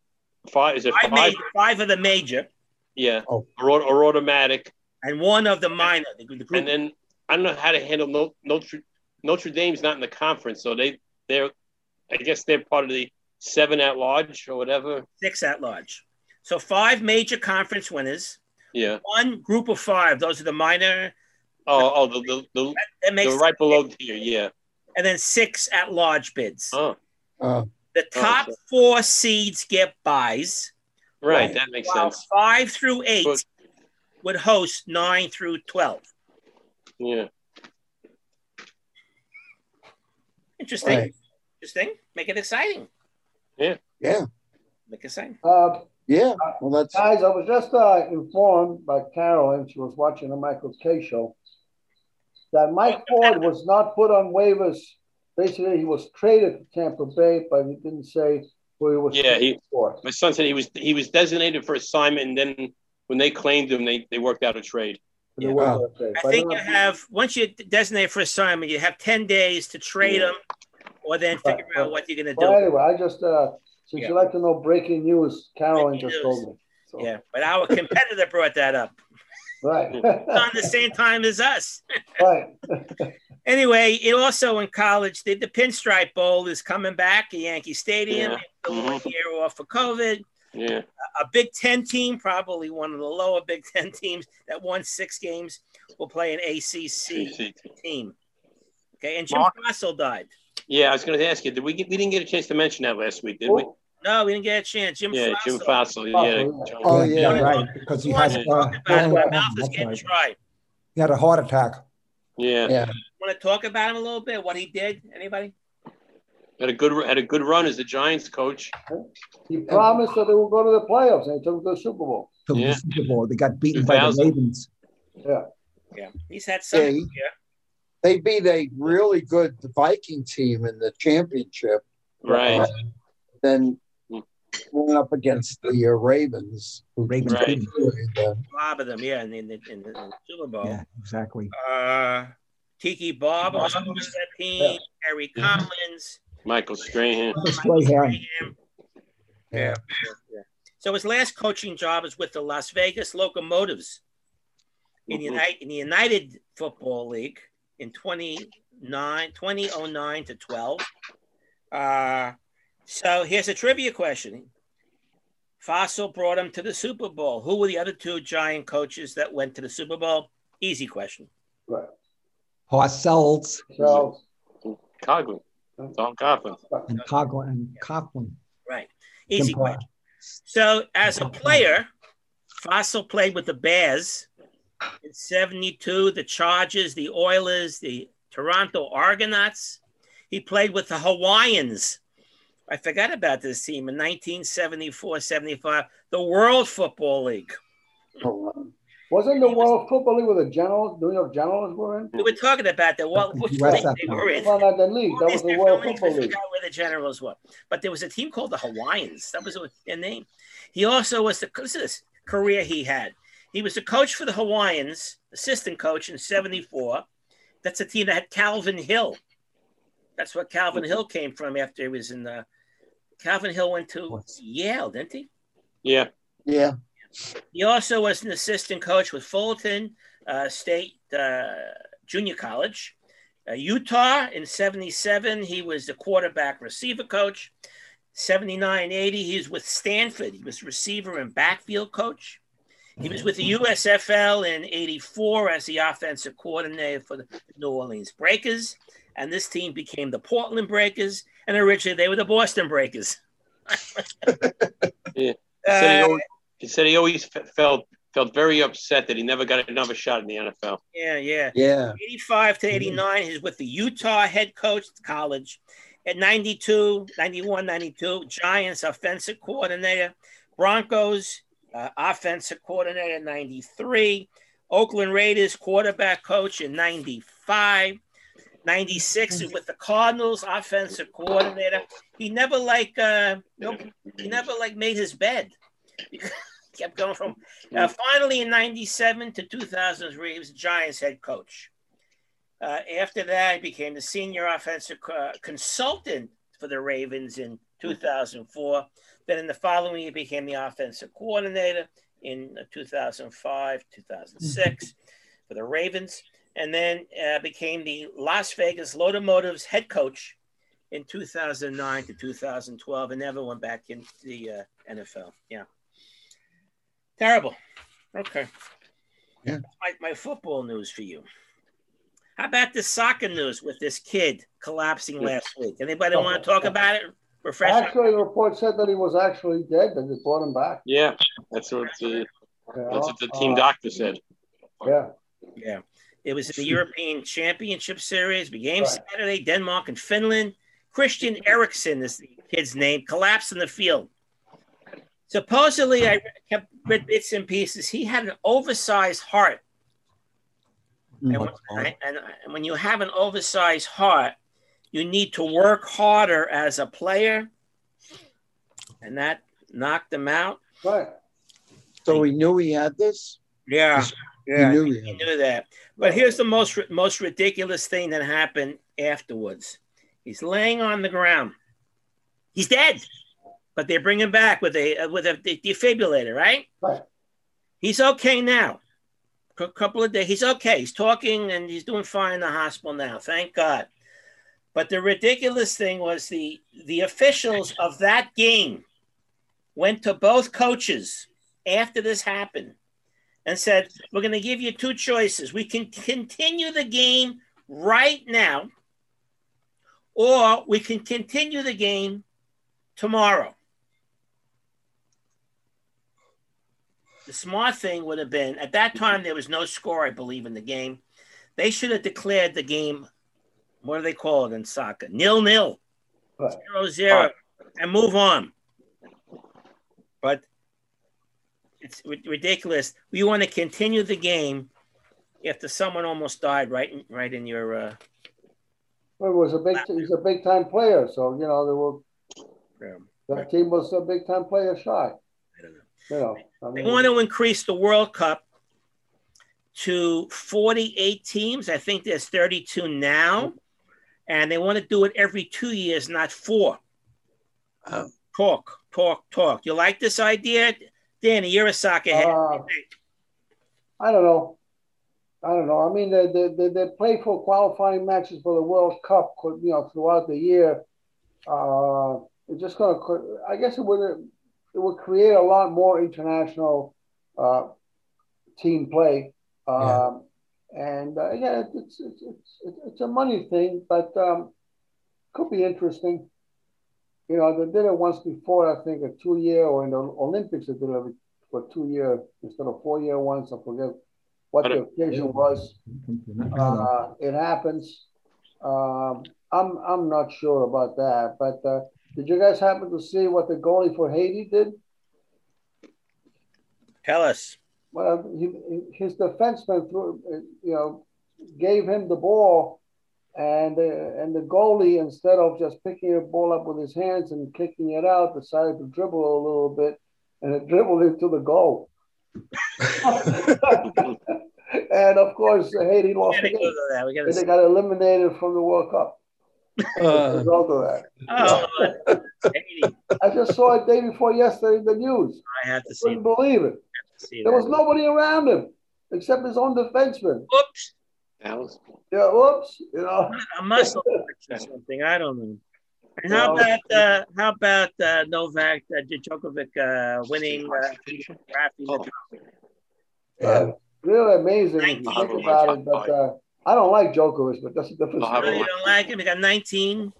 five? Is it Five, five? major, five of the major Yeah. Oh. Or, or automatic. and one of the minor. The, the group And then I don't know how to handle No- Notre Notre Dame's not in the conference, so they they're I guess they're part of the seven at large or whatever. six at large. So five major conference winners, Yeah. one group of five. Those are the minor. Oh, oh, the the, the, That makes the right below tier. Yeah. and then six at large bids. Oh, Uh, The top okay. four seeds get buys, right. Right. That makes while sense. five through eight Good. would host nine through twelve. Yeah. Interesting. right. Interesting. Make it exciting. Yeah. Yeah. Make it exciting. Uh, Yeah. Well, that's guys, I was just uh, informed by Carolyn, she was watching the Michael Kay show, that Mike Ford was not put on waivers. Basically, he was traded to Tampa Bay, but he didn't say who he was Yeah, he- for. My son said he was he was designated for assignment, and then when they claimed him, they, they worked out a trade. for Yeah. waiver trade. I But think you have once you designate for assignment, you have ten days to trade them, or then Right, figure out right. what you're going to do. anyway, I just, uh, since Yeah. you like to know breaking news, Carolyn Breaking just news. told me. So, Yeah, but our competitor brought that up Right. on the same time as us. Right. Anyway, it also in college, the, the Pinstripe Bowl is coming back at Yankee Stadium. Yeah. It's still one year off for COVID. Yeah. A Big Ten team, probably one of the lower Big Ten teams that won six games, will play an ACC team. Okay, and Jim Mark? Fassel died. Yeah, I was going to ask you. Did we get? We didn't get a chance to mention that last week, did we? Oh, No, we didn't get a chance. Jim Yeah, Fassel. Jim Fassel. Fassel, Yeah. yeah. Oh, yeah, yeah. yeah, right. Because he You has want to uh, talk about it? lung- My mouth is getting right. dry. he had a heart attack. Yeah. yeah. Want to talk about him a little bit? What he did? Anybody? Had a good had a good run as the Giants coach. He promised that they would go to the playoffs and he took them to the Super Bowl. Took Yeah. the Super Bowl. They got beaten by the Ravens. Yeah. Yeah, he's had some. Yeah, he- yeah. They beat a really good Viking team in the championship. Right. Uh, then went up against the uh, Ravens. who Ravens Right. beat them. And, uh, Bob of them, yeah, in, in, the, in the in the Super Bowl. Yeah, exactly. Uh, Tiki Bob was part of that team. Kerry Collins. Michael Strahan. Strahan. Graham. yeah. Yeah. So his last coaching job is with the Las Vegas Locomotives in, the Mhm. United, in the United Football League in 29, 2009 to 12. Uh, so here's a trivia question. Fassel brought him to the Super Bowl. Who were the other two giant coaches that went to the Super Bowl? Easy question. Right. Parcells So, Coughlin. Tom Coughlin. and Coughlin and Coughlin. Right. Easy Jim Par- question. So as a player, Fassel played with the Bears in 72, the Chargers, the Oilers, the Toronto Argonauts. He played with the Hawaiians. I forgot about this team in 1974 75, the World Football League. Oh. Wasn't the was- World Football League with the Generals, New York Generals were in? We were talking about that. What, which league they were in. Well, not the league. That was the World Football I League. forgot where the Generals were. But there was a team called the Hawaiians. That was their name. He also was the this career he had. He was the coach for the Hawaiians, assistant coach in 74. That's a team that had Calvin Hill. That's where Calvin Hill came from after he was in the Calvin Hill went to Yale, didn't he? Yeah. Yeah. He also was an assistant coach with Fulton uh, State uh, Junior College. Uh, Utah in 77, he was the quarterback receiver coach. 79 80, he was with Stanford. He was receiver and backfield coach. He was with the USFL in 84 as the offensive coordinator for the New Orleans Breakers. And this team became the Portland Breakers. And originally they were the Boston Breakers. Yeah. He said he Uh, always, he said he always felt felt very upset that he never got another shot in the NFL. yeah, yeah. Yeah. 85 to 89, he's with the Utah head coach college. At 92, 91, 92, Giants offensive coordinator. Broncos uh, offensive coordinator in 93. Oakland Raiders quarterback coach in 95. 96 with the Cardinals offensive coordinator. He never like uh nope, he never like made his bed. Kept going from uh, finally in 97 to 2003, he was Giants head coach. Uh, after that, he became the senior offensive uh, consultant for the Ravens in 2004. Then in the following year, he became the offensive coordinator in uh, 2005, 2006 for the Ravens. And then uh, became the Las Vegas Locomotives head coach in 2009 to 2012 and never went back into the uh, NFL. Yeah. Terrible. Okay. Yeah. My, my football news for you. How about the soccer news with this kid collapsing last week? Anybody want to talk about it? Refresh. Actually, the report said that he was actually dead. They just brought him back. Yeah, that's what the you know? that's what the team Uh, doctor said. Yeah. Yeah. It was the European Championship Series. Began Right. Saturday, Denmark and Finland. Christian Eriksen is the kid's name, collapsed in the field. Supposedly, I kept read bits and pieces. He had an oversized heart. And when, and, and when you have an oversized heart, you need to work harder as a player. And that knocked him out. Right. So he knew he had this. Yeah. He Yeah. knew he He knew that. But here's the most most ridiculous thing that happened afterwards. He's laying on the ground. He's dead. But they bring him back with a uh, with a defibrillator, right? Right. He's okay now. A couple of days, he's okay. He's talking and he's doing fine in the hospital now. Thank God. But the ridiculous thing was the the officials of that game went to both coaches after this happened and said, We're going to give you two choices. We can continue the game right now, or we can continue the game tomorrow. The smart thing would have been at that time, there was no score, I believe, in the game. They should have declared the game, what do they call it in soccer? Nil nil, Right. zero zero, and move on. But it's ri- ridiculous. We want to continue the game after someone almost died right in, right in your uh, Well, it was a big. He's a big time player, so you know there were. um, That team was a big time player shy. I don't know. You know. I They want to increase the World Cup to 48 teams. I think there's 32 now. And they want to do it every two years, not four. Oh. Talk, talk, talk. You like this idea? Danny, you're a soccer head. Uh, I don't know. I don't know. I mean, they, they, they, they play for qualifying matches for the World Cup, you know, throughout the year. Uh, it's just going to, I guess it would, it would create a lot more international uh, team play. Um, And uh, yeah, it's, it's, it's, it's a money thing, but um, could be interesting. You know, they did it once before, I think, a two year, or in the Olympics, they did it for two year instead of four year ones. I forget what the occasion was. Uh, it happens. Um, I'm I'm not sure about that, but uh, did you guys happen to see what the goalie for Haiti did? Tell us. Well, he, his defenseman threw, you know, gave him the ball, and uh, and the goalie instead of just picking the ball up with his hands and kicking it out, decided to dribble a little bit, and it dribbled into the goal. and of course, Haiti lost gotta the go game. to that. We And they gotta. eliminated from the World Cup. As a Uh, result of that. Oh, Haiti. I just saw it day before yesterday in the news. I had to see. Couldn't believe it. See There was nobody around him except his own defenseman. Oops. That was- Yeah, whoops. You know, a muscle or something. I don't know. And how No. about uh, how about uh, Novak uh, Djokovic uh, winning uh, Rafi Oh. yeah. really amazing if you think about it. But uh, I don't like Djokovic, but that's a different I'll story. you don't like him? He got 19,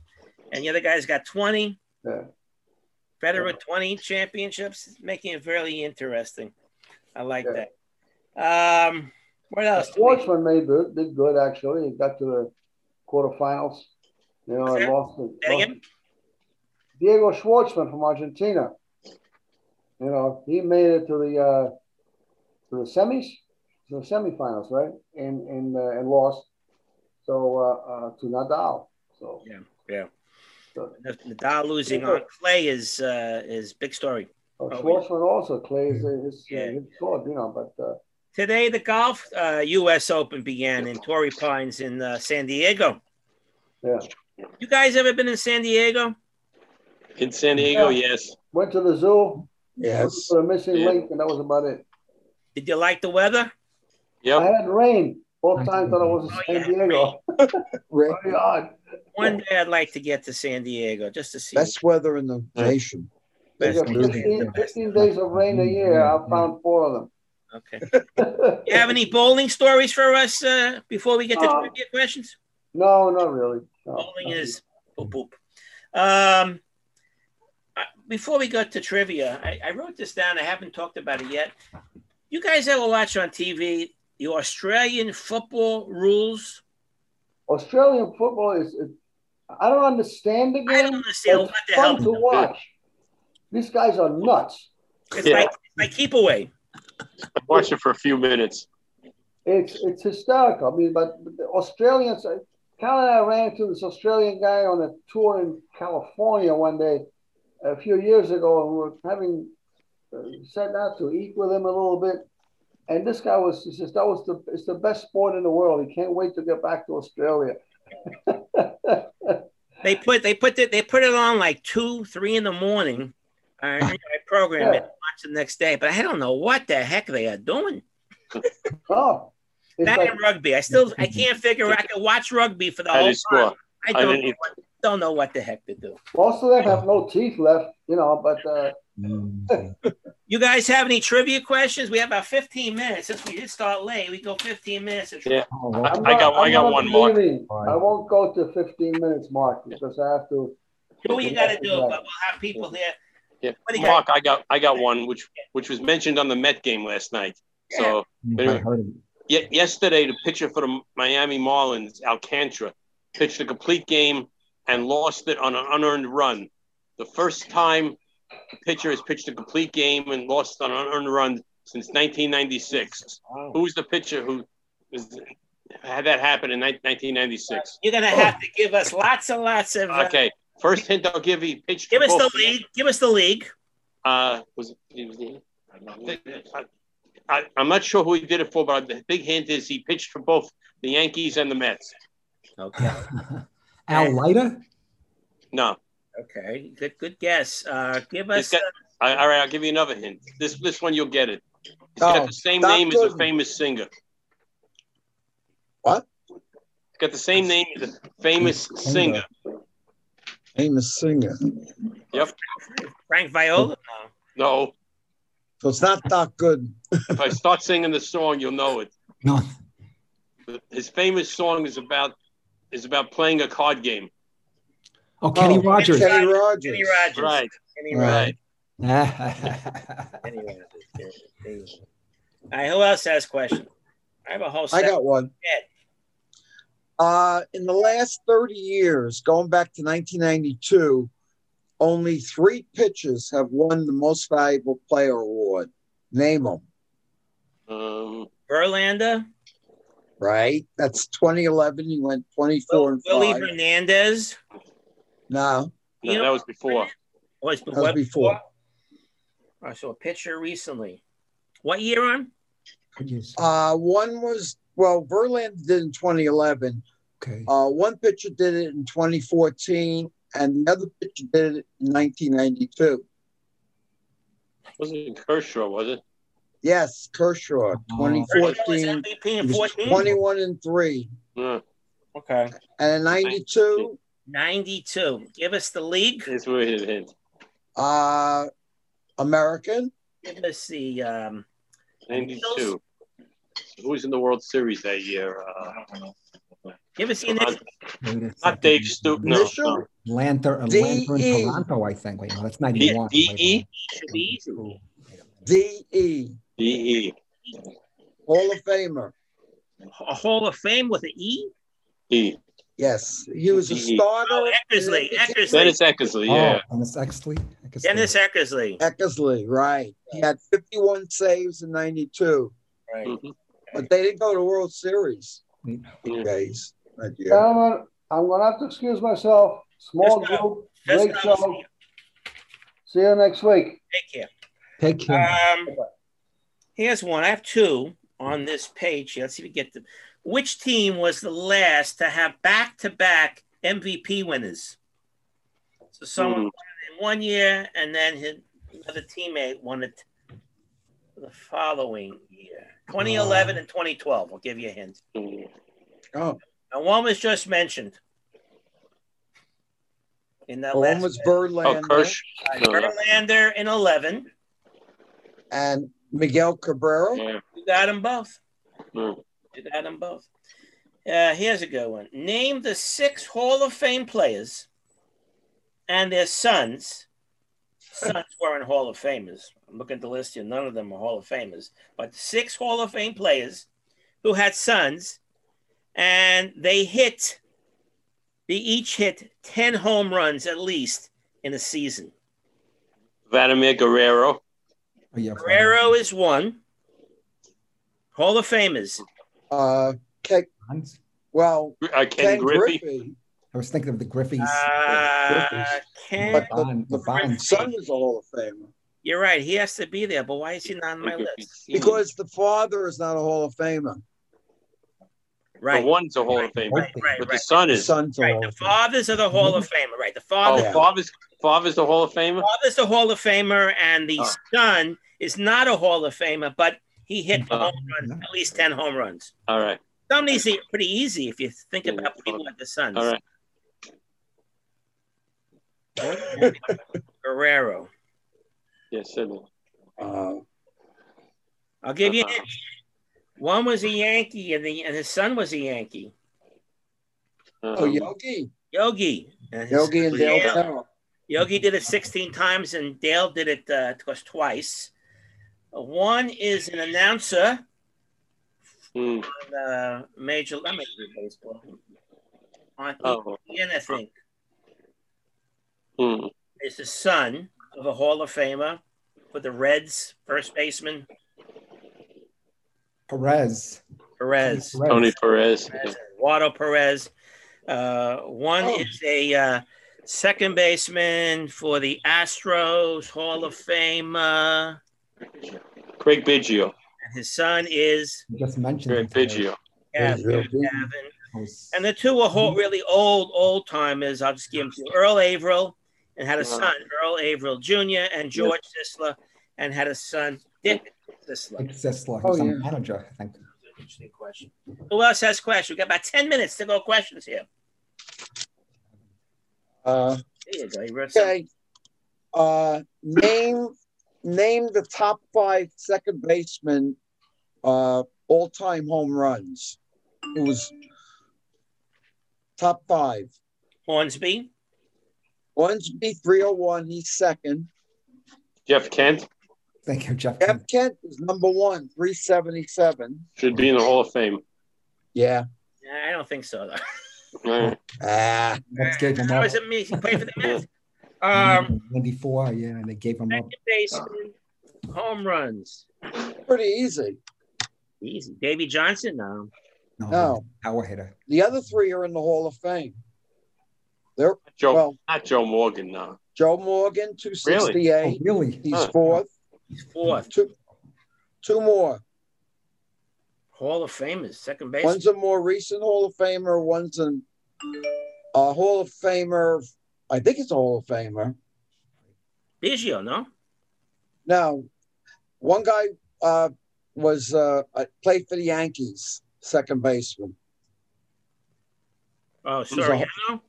and the other guy's got 20. Yeah. Federer 20 championships, making it fairly interesting. I like Yeah. that. Um, what else? Schwartzman made good, did good actually. He got to the quarterfinals. You know, that? lost, it- again? Diego Schwartzman from Argentina. You know, he made it to the uh, to the semis, to the semifinals, right? And and uh, and lost. So uh, uh, to Nadal. So Yeah, yeah. So, Nadal losing on clay is uh, is big story. Oh, Oh, Schwartzman also plays uh, his, Yeah. uh, his sword, you know, but uh, Today, the golf uh, U.S. Open began in Torrey Pines in uh, San Diego. yeah. You guys ever been in San Diego? In San Diego, Yeah. yes. Went to the zoo. Yes. For the missing Yeah. link, and that was about it. Did you like the weather? Yeah. I had rain both times that I was in Oh, San yeah, Diego. Rick, Very odd. One day I'd like to get to San Diego just to see. best weather in the nation. They Best got weather. 15, 15 days of rain a year. I found four of them. Okay. them. You have any bowling stories for us uh, before we get to Uh, trivia questions? no, not really. No, Bowling nothing. is boop boop. Um, before we got to trivia, I, I wrote this down. I haven't talked about it yet. You guys ever watch on TV the Australian football rules? Australian football is. It, I don't understand the game. I game. don't understand but what it's the hell. fun to watch. These guys are nuts. It's Yeah. like it's like keep away. I watched it for a few minutes. It's it's hysterical. I mean, but the Australians. uh, Cal and I ran into this Australian guy on a tour in California one day a few years ago, and we were having uh, set out to eat with him a little bit. And this guy was he says that was the it's the best sport in the world. He can't wait to get back to Australia. They put they put it they put it on like two three in the morning. And I program it Yeah. watch the next day, but I don't know what the heck they are doing. oh, it's That like, and rugby. I still I can't figure. I can watch rugby for the whole do time. score? I I don't didn't know what, don't know what the heck to do. most of them have no teeth left, you know. But uh. You guys have any trivia questions? We have about 15 minutes. Since we did start late, we go 15 minutes. of Yeah. Oh, I- well, I'm I not- got- I got one, more. leaving. I won't go to 15 minutes, Mark, because I have to. Do what you got to do, but we'll have people here. Yeah. What got? Mark, I got I got one which which was mentioned on the Met game last night. So I heard it. Ye- yesterday, the pitcher for the Miami Marlins, Alcantara, pitched a complete game and lost it on an unearned run. The first time a pitcher has pitched a complete game and lost on an unearned run since 1996. Who's the pitcher who had that happen in 1996? You're gonna have to give us lots and lots of. Uh, Okay, first hint I'll give you. he Pitched Give for us the both league. Give us the league. Uh, was it? it was the- I, I, I'm not sure who he did it for, but the big hint is he pitched for both the Yankees and the Mets. Okay. Al Leiter? No, Okay. Good. Good guess. Uh, give us. got- I, all right, I'll give you another hint. This this one you'll get it. It's Oh, got the same Doc name as a famous singer. What? It's got the same name as a famous singer. Famous singer. Yep. Frank Viola. No. No, So it's not Doc Good. if I start singing the song, you'll know it. No. His famous song is about is about playing a card game. Oh, Kenny Oh, Rogers. Kenny Rogers. Kenny Rogers. Right. Kenny Right. Rogers. Kenny Rogers. Yeah, there you go. All right. Who else has questions? I have a whole. I got one. Uh, in the last 30 years, going back to 1992, only three pitchers have won the most valuable player award. Name them. Um, Verlander, right? That's 2011. He went 24 and Willie 5. Hernandez. No, no, You know- that was before. Was that was before. I saw a picture recently. What year on? Yes. Uh, one was, well, Verlander did in 2011. Okay. Uh, one pitcher did it in 2014, and the other pitcher did it in 1992. Wasn't it Kershaw, was it? Yes, Kershaw, Oh. MVP in 14? 21 and 3. No, Okay. And in 92, 92. Give us the league. that's where it hit. uh, American. Give us the um, 92. Who was in the World Series that year? Uh, give us the initial. Wait a not second. Dave Stu. No, Initial? no. Lantern, uh, D Lantern E. Toronto, I think. Wait, no, that's 91. D- Wait, D-E? Should be easy. Cool. D.E. D.E. Hall of Famer. A Hall of Fame with an E? E. Yes, he was a starter. Oh, Eckersley. Eckersley. Dennis Eckersley, yeah. Oh, Dennis Exley. Eckersley. Dennis Eckersley. Eckersley, right. He had 51 saves in 92, Right. Mhm. But they didn't go to World Series. Wait, Yeah. Days. that year. Gentlemen, I'm going to have to excuse myself. Small Just group, Just great go. show. See you next week. Take care. Take care. Um, here's one. I have two on this page here. Let's see if we get them. Which team was the last to have back-to-back MVP winners? So someone won it in one year, and then his another teammate won it the following year. 2011 and 2012. I'll give you a hint. Oh, And one was just mentioned in that the last one was Oh, Verlander Kirsch. No, no. Verlander in 11. and Miguel Cabrera. Yeah. You got them both. Mm. You got them both. Uh, here's a good one. Name the six Hall of Fame players and their sons. Sons weren't Hall of Famers. I'm looking at the list here. None of them are Hall of Famers, but six Hall of Fame players who had sons, and they hit. They each hit ten home runs at least in a season. Vladimir Guerrero. Oh, yeah, Guerrero is one. Hall of Famers. Uh, Ke- well, Uh, Ken, Ken Griffey. Griffey, I was thinking of the Griffey's. Uh, Ken, but the, Bond, the Bond. son is a Hall of Famer you're right. He has to be there, but why is he not on my list? because the father is not a Hall of Famer. The Right, one's a Hall of Fame, right, right, but the right. son The is. son's Right, the of Famer. fathers are the Hall of mm-hmm. Famer. Right, the Oh, father, yeah. father's father's the Hall of Famer. father's the Hall of Famer, and the Oh. son is not a Hall of Famer, but he hit the Oh. home runs, at least ten home runs. All right, Some of these are pretty easy if you think about people like the sons. all right. Guerrero. Yes, sir. Uh, I'll give you. Uh-huh. One was a Yankee, and the and his son was a Yankee. oh, Um, Yogi, Yogi. And Yogi and Dale Dale. Yogi did it 16 times, and Dale did it uh, twice. twice. Uh, One is an announcer mm, on uh, Major, not Major League Baseball, on oh, ESPN, I think. mm, Is the son of a Hall of Famer for the Reds, first baseman Perez. Perez. Perez. Tony Perez. Perez, Eduardo Perez. Uh, one Oh. is a uh, second baseman for the Astros Hall of Fame, uh, Craig Biggio. and his son is You just mentioned Craig him. Biggio. Gavin. Real good. Gavin. I was- And the two are whole, really old, old timers. I'll just give them to you. Earl Averill and had a son, Earl Averill Jr., and George Sisler, and had a son, Dick Sisler. Like Sisler, Oh, he's on yeah. manager, I think. Interesting question. Who else has questions? We've got about 10 minutes to go questions here. Uh, There you go. You wrote something. okay. Uh, name name the top five second baseman uh, all time home runs. It was top five. Hornsby, Hornsby 301, he's second. Jeff Kent Thank you, Jeff. Jeff Kent is number one, 377. should be in the Hall of Fame. Yeah. Nah, I don't think so, though. All right. Ah, Let's give him How up. is it me? He played for the Mets. Um, 94, yeah, and they gave him up. second baseman, home runs. pretty easy. Easy. Davey Johnson? No. No, No. power hitter. The other three are in the Hall of Fame. They're Joe, well, not Joe Morgan, no. Joe Morgan, two sixty eight. really? Really? He's Huh. fourth. He's fourth. Two, two more. Hall of Famers, second base. One's a more recent Hall of Famer. One's an a Hall of Famer. I think it's a Hall of Famer. Biggio, no? Now, one guy uh, was uh, uh, played for the Yankees, second baseman. Oh, a- Soriano?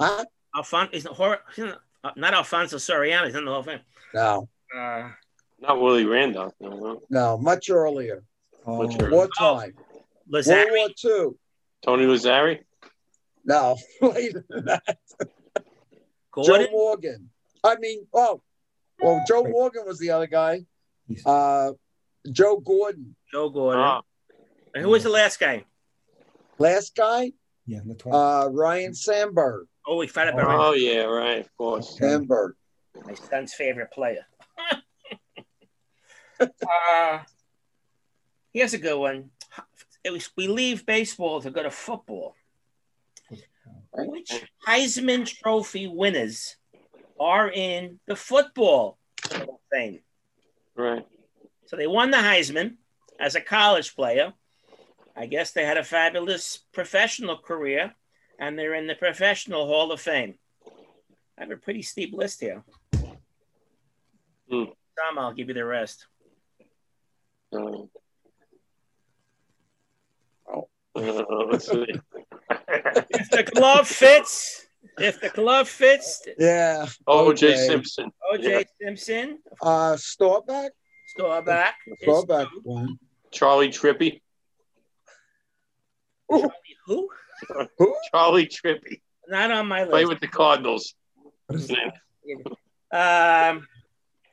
Huh? Alfon is not, Hor- he's not, uh, not Alfonso Soriano. He's in the Hall of Fame. No, Uh, Not Willie Randolph, no, no. no, much earlier. Oh, What's your- War time. World Lazzeri. War Two. Tony Lazzeri? No, later than that. Joe Morgan. I mean, oh, well, Joe Morgan was the other guy. Uh, Joe Gordon. Joe Gordon. Ah, And who was the last guy? Last guy, yeah, the 20. uh, Ryne Sandberg. Oh, we found out oh, yeah, right, of course. Sandberg. my son's favorite player. uh, here's a good one. It was, we leave baseball to go to football. Which Heisman Trophy winners are in the football thing? Right. So they won the Heisman as a college player. I guess they had a fabulous professional career, and they're in the Professional Hall of Fame. I have a pretty steep list here. Hmm. Tom, I'll give you the rest. Uh, Oh. uh, let's see. If the glove fits, if the glove fits, Yeah. O.J. Okay. Simpson. OJ Simpson, Uh, Staubach. Staubach, is Staubach two. one. Charley Trippi. Who? Who? Charley Trippi. Not on my list. Play with the Cardinals. What is that? Um,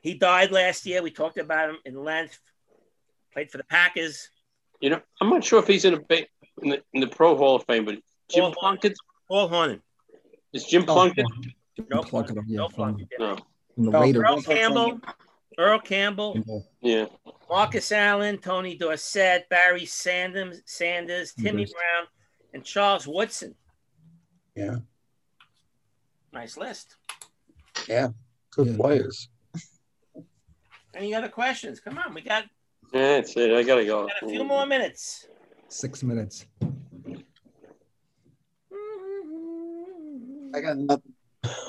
he died last year. We talked about him in length. Played for the Packers. You know, I'm not sure if he's in a in the, in the Pro Hall of Fame, but Jim Paul- Plunkett Paul Hornung. is Jim Plunkett. No Plunkett, Plunkett. yeah, No from, Plunkett. No. from the No, Raiders. Earl Campbell. Earl Campbell. Yeah. Marcus Allen, Tony Dorsett, Barry Sanders, Sanders, Timmy Brown, and Charles Woodson. Yeah. Nice list. Yeah. Good Yeah. players. Any other questions? Come on, we got, Yeah, that's it. I gotta go. got a few more minutes. Six minutes. I got nothing.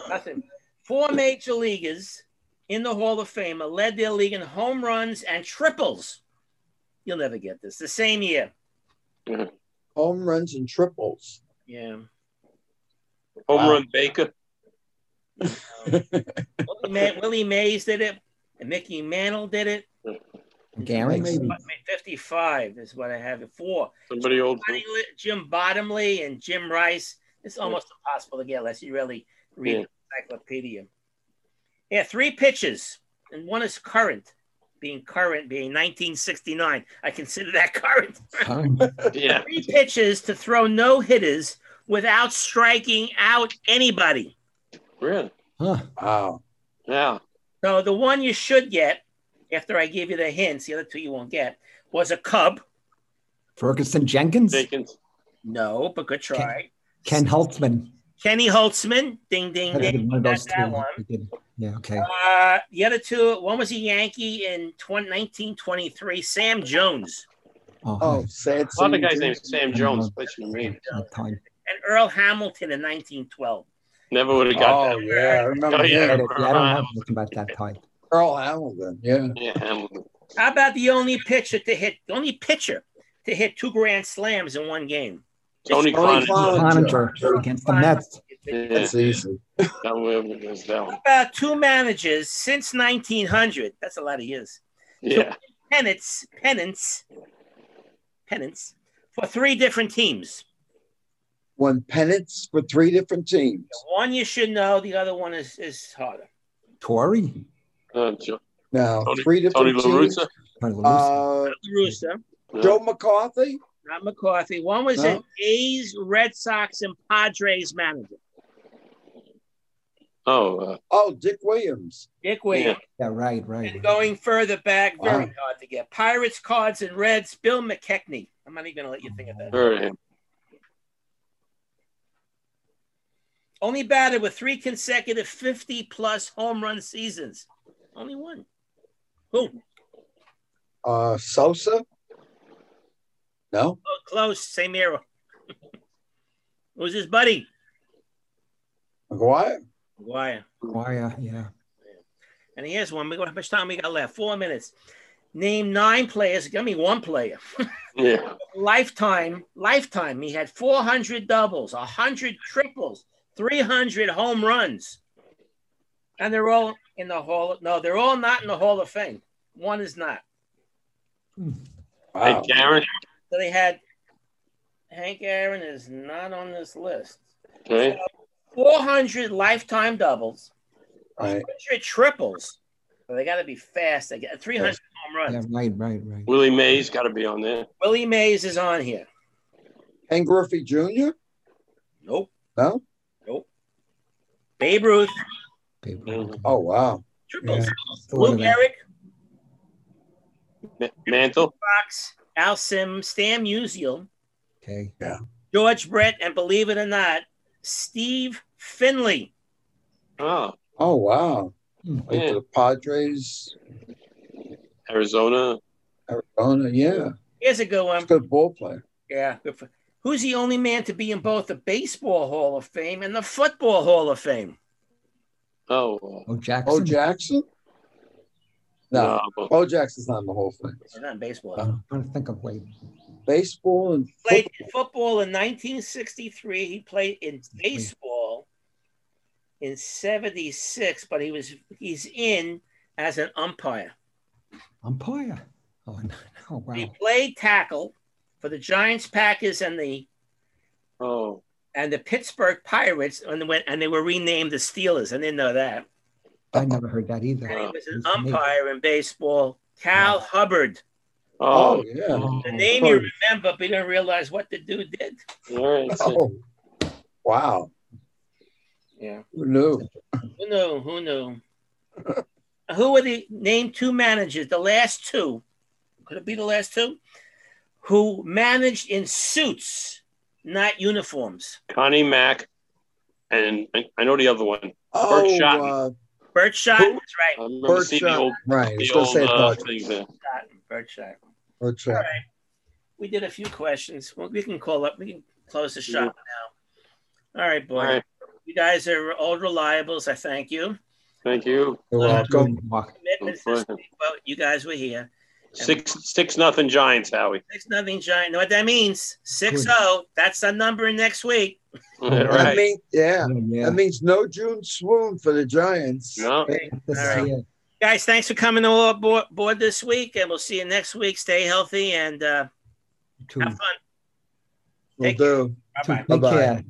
Nothing. Four major leaguers in the Hall of Fame led their league in home runs and triples. You'll never get this. The same year. Mm-hmm. Home runs and triples. Yeah. Home Wow. run Baker. Willie, May- Willie Mays did it, and Mickey Mantle did it. Gary, maybe. 55 is what I have it for. Somebody old. Jim Bottomley and Jim Rice. It's almost impossible to get unless you really read Yeah. the encyclopedia. Yeah, three pitches, and one is current. Being current, being 1969, I consider that current. Yeah. three pitches to throw no hitters without striking out anybody. Really? huh. Wow. Yeah. So the one you should get, after I give you the hints, the other two you won't get, was a Cub. Ferguson Jenkins. Jenkins. No, but good try. Ken Holtzman. Kenny Holtzman, ding, ding, ding. one of that two. one. Yeah, okay. Uh, the other two, one was a Yankee in 20, 1923, Sam Jones, Oh, Oh, sad. A lot of guys too. named Sam Jones. Place you mean. and Earl Hamilton in 1912. Never would have got Oh that. yeah, I remember Oh, yeah. I don't yeah, I don't know anything about that type. Earl Hamilton. Yeah. Yeah, Hamilton. How about the only pitcher to hit, the only pitcher to hit two grand slams in one game? Tony Tony Cloninger. Cloninger against the Mets. Yeah, That's easy. that was that How one. about two managers since 1900? That's a lot of years. Yeah. Pennants, pennants, pennants for three different teams. One pennants for three different teams. One you should know, the other one is, is harder. Tory. Uh, Jo- Now, Tony, three Tony different teams. LaRussa. Tony La Russa. Uh, Russo, Joe McCarthy. Not McCarthy. One was No. an A's, Red Sox, and Padres manager. Oh, uh, Oh, Dick Williams. Dick Williams. Yeah, right, right. And going further back, very Wow. hard to get. Pirates, Cards, and Reds, Bill McKechnie. I'm not even going to let you think of that. heard of him. Only batted with three consecutive 50 plus home run seasons. Only one. Who? Uh, Sosa. No. Oh, close. Same era. Who's his buddy? McGwire. McGwire. Wire, yeah. And here's one. We got how much time we got left? Four minutes. Name nine players. Give me one player. Yeah. lifetime, lifetime. He had 400 doubles, 100 triples, 300 home runs. And they're all in the Hall. No, they're all not in the Hall of Fame. One is not. Hey, Wow. Karen. So they had Hank Aaron is not on this list. Okay. 400 lifetime doubles, Right. 100 triples. So they got to be fast. They got 300 home runs. Yeah, right, right, right. Willie Mays got to be on there. Willie Mays is on here. Hank Griffey Jr. Nope. No. Nope. Babe Ruth, Paper. Mhm. Oh wow. triples. Thought Lou of that. Gehrig, Mantle. Fox, Al Sim, Stan Musial, Okay. Yeah, George Brett, and believe it or not, Steve Finley. Oh, Oh wow. Hmm. Played for the Padres, Arizona. Arizona. Yeah. Here's a good He's one. a good ball player. Yeah. good for- Who's the only man to be in both the Baseball Hall of Fame and the Football Hall of Fame? Oh, Oh, Jackson. Bo Jackson. No, no, but- Bo Jackson's not in the whole thing. Or not in baseball. I'm trying to think of wait. Baseball and played football. in football in 1963. He played in baseball in 76, but he was he's in as an umpire. Umpire. Oh, no, oh He played tackle for the Giants, Packers, and the oh, and the Pittsburgh Pirates, and when and they were renamed the Steelers. I didn't know that. I never heard that either. And he was an umpire in baseball. Cal Hubbard. Oh oh, yeah. The name you remember, but you don't realize what the dude did. all right. Oh wow. Yeah. Who knew? Who knew? Who knew? Who were the name two managers? The last two. Could it be the last two? Who managed in suits, not uniforms? Connie Mack, and I, I know the other one. Oh, Shotton. uh, Burt Shot. That's right. I remember Burt seeing the old, right. I the old say uh, Bud. things there. Shot. Burt Shot. Bud All Shotton. right. We did a few questions. Well, we can call up. We can close the shop now. All right, boy. All right. You guys are old reliables. I thank you. Thank you. You're welcome. Mark. This week. Well, you guys were here. Six six nothing Giants, Howie. Six nothing giant. Know what that means? Six zero. That's the number next week. That right. mean, yeah. Yeah. That means no June swoon for the Giants. No. This All right. it. Guys, thanks for coming on board, board this week, and we'll see you next week. Stay healthy and uh, Two. have fun. Will Take care. do. Bye bye. Take Bye-bye. care.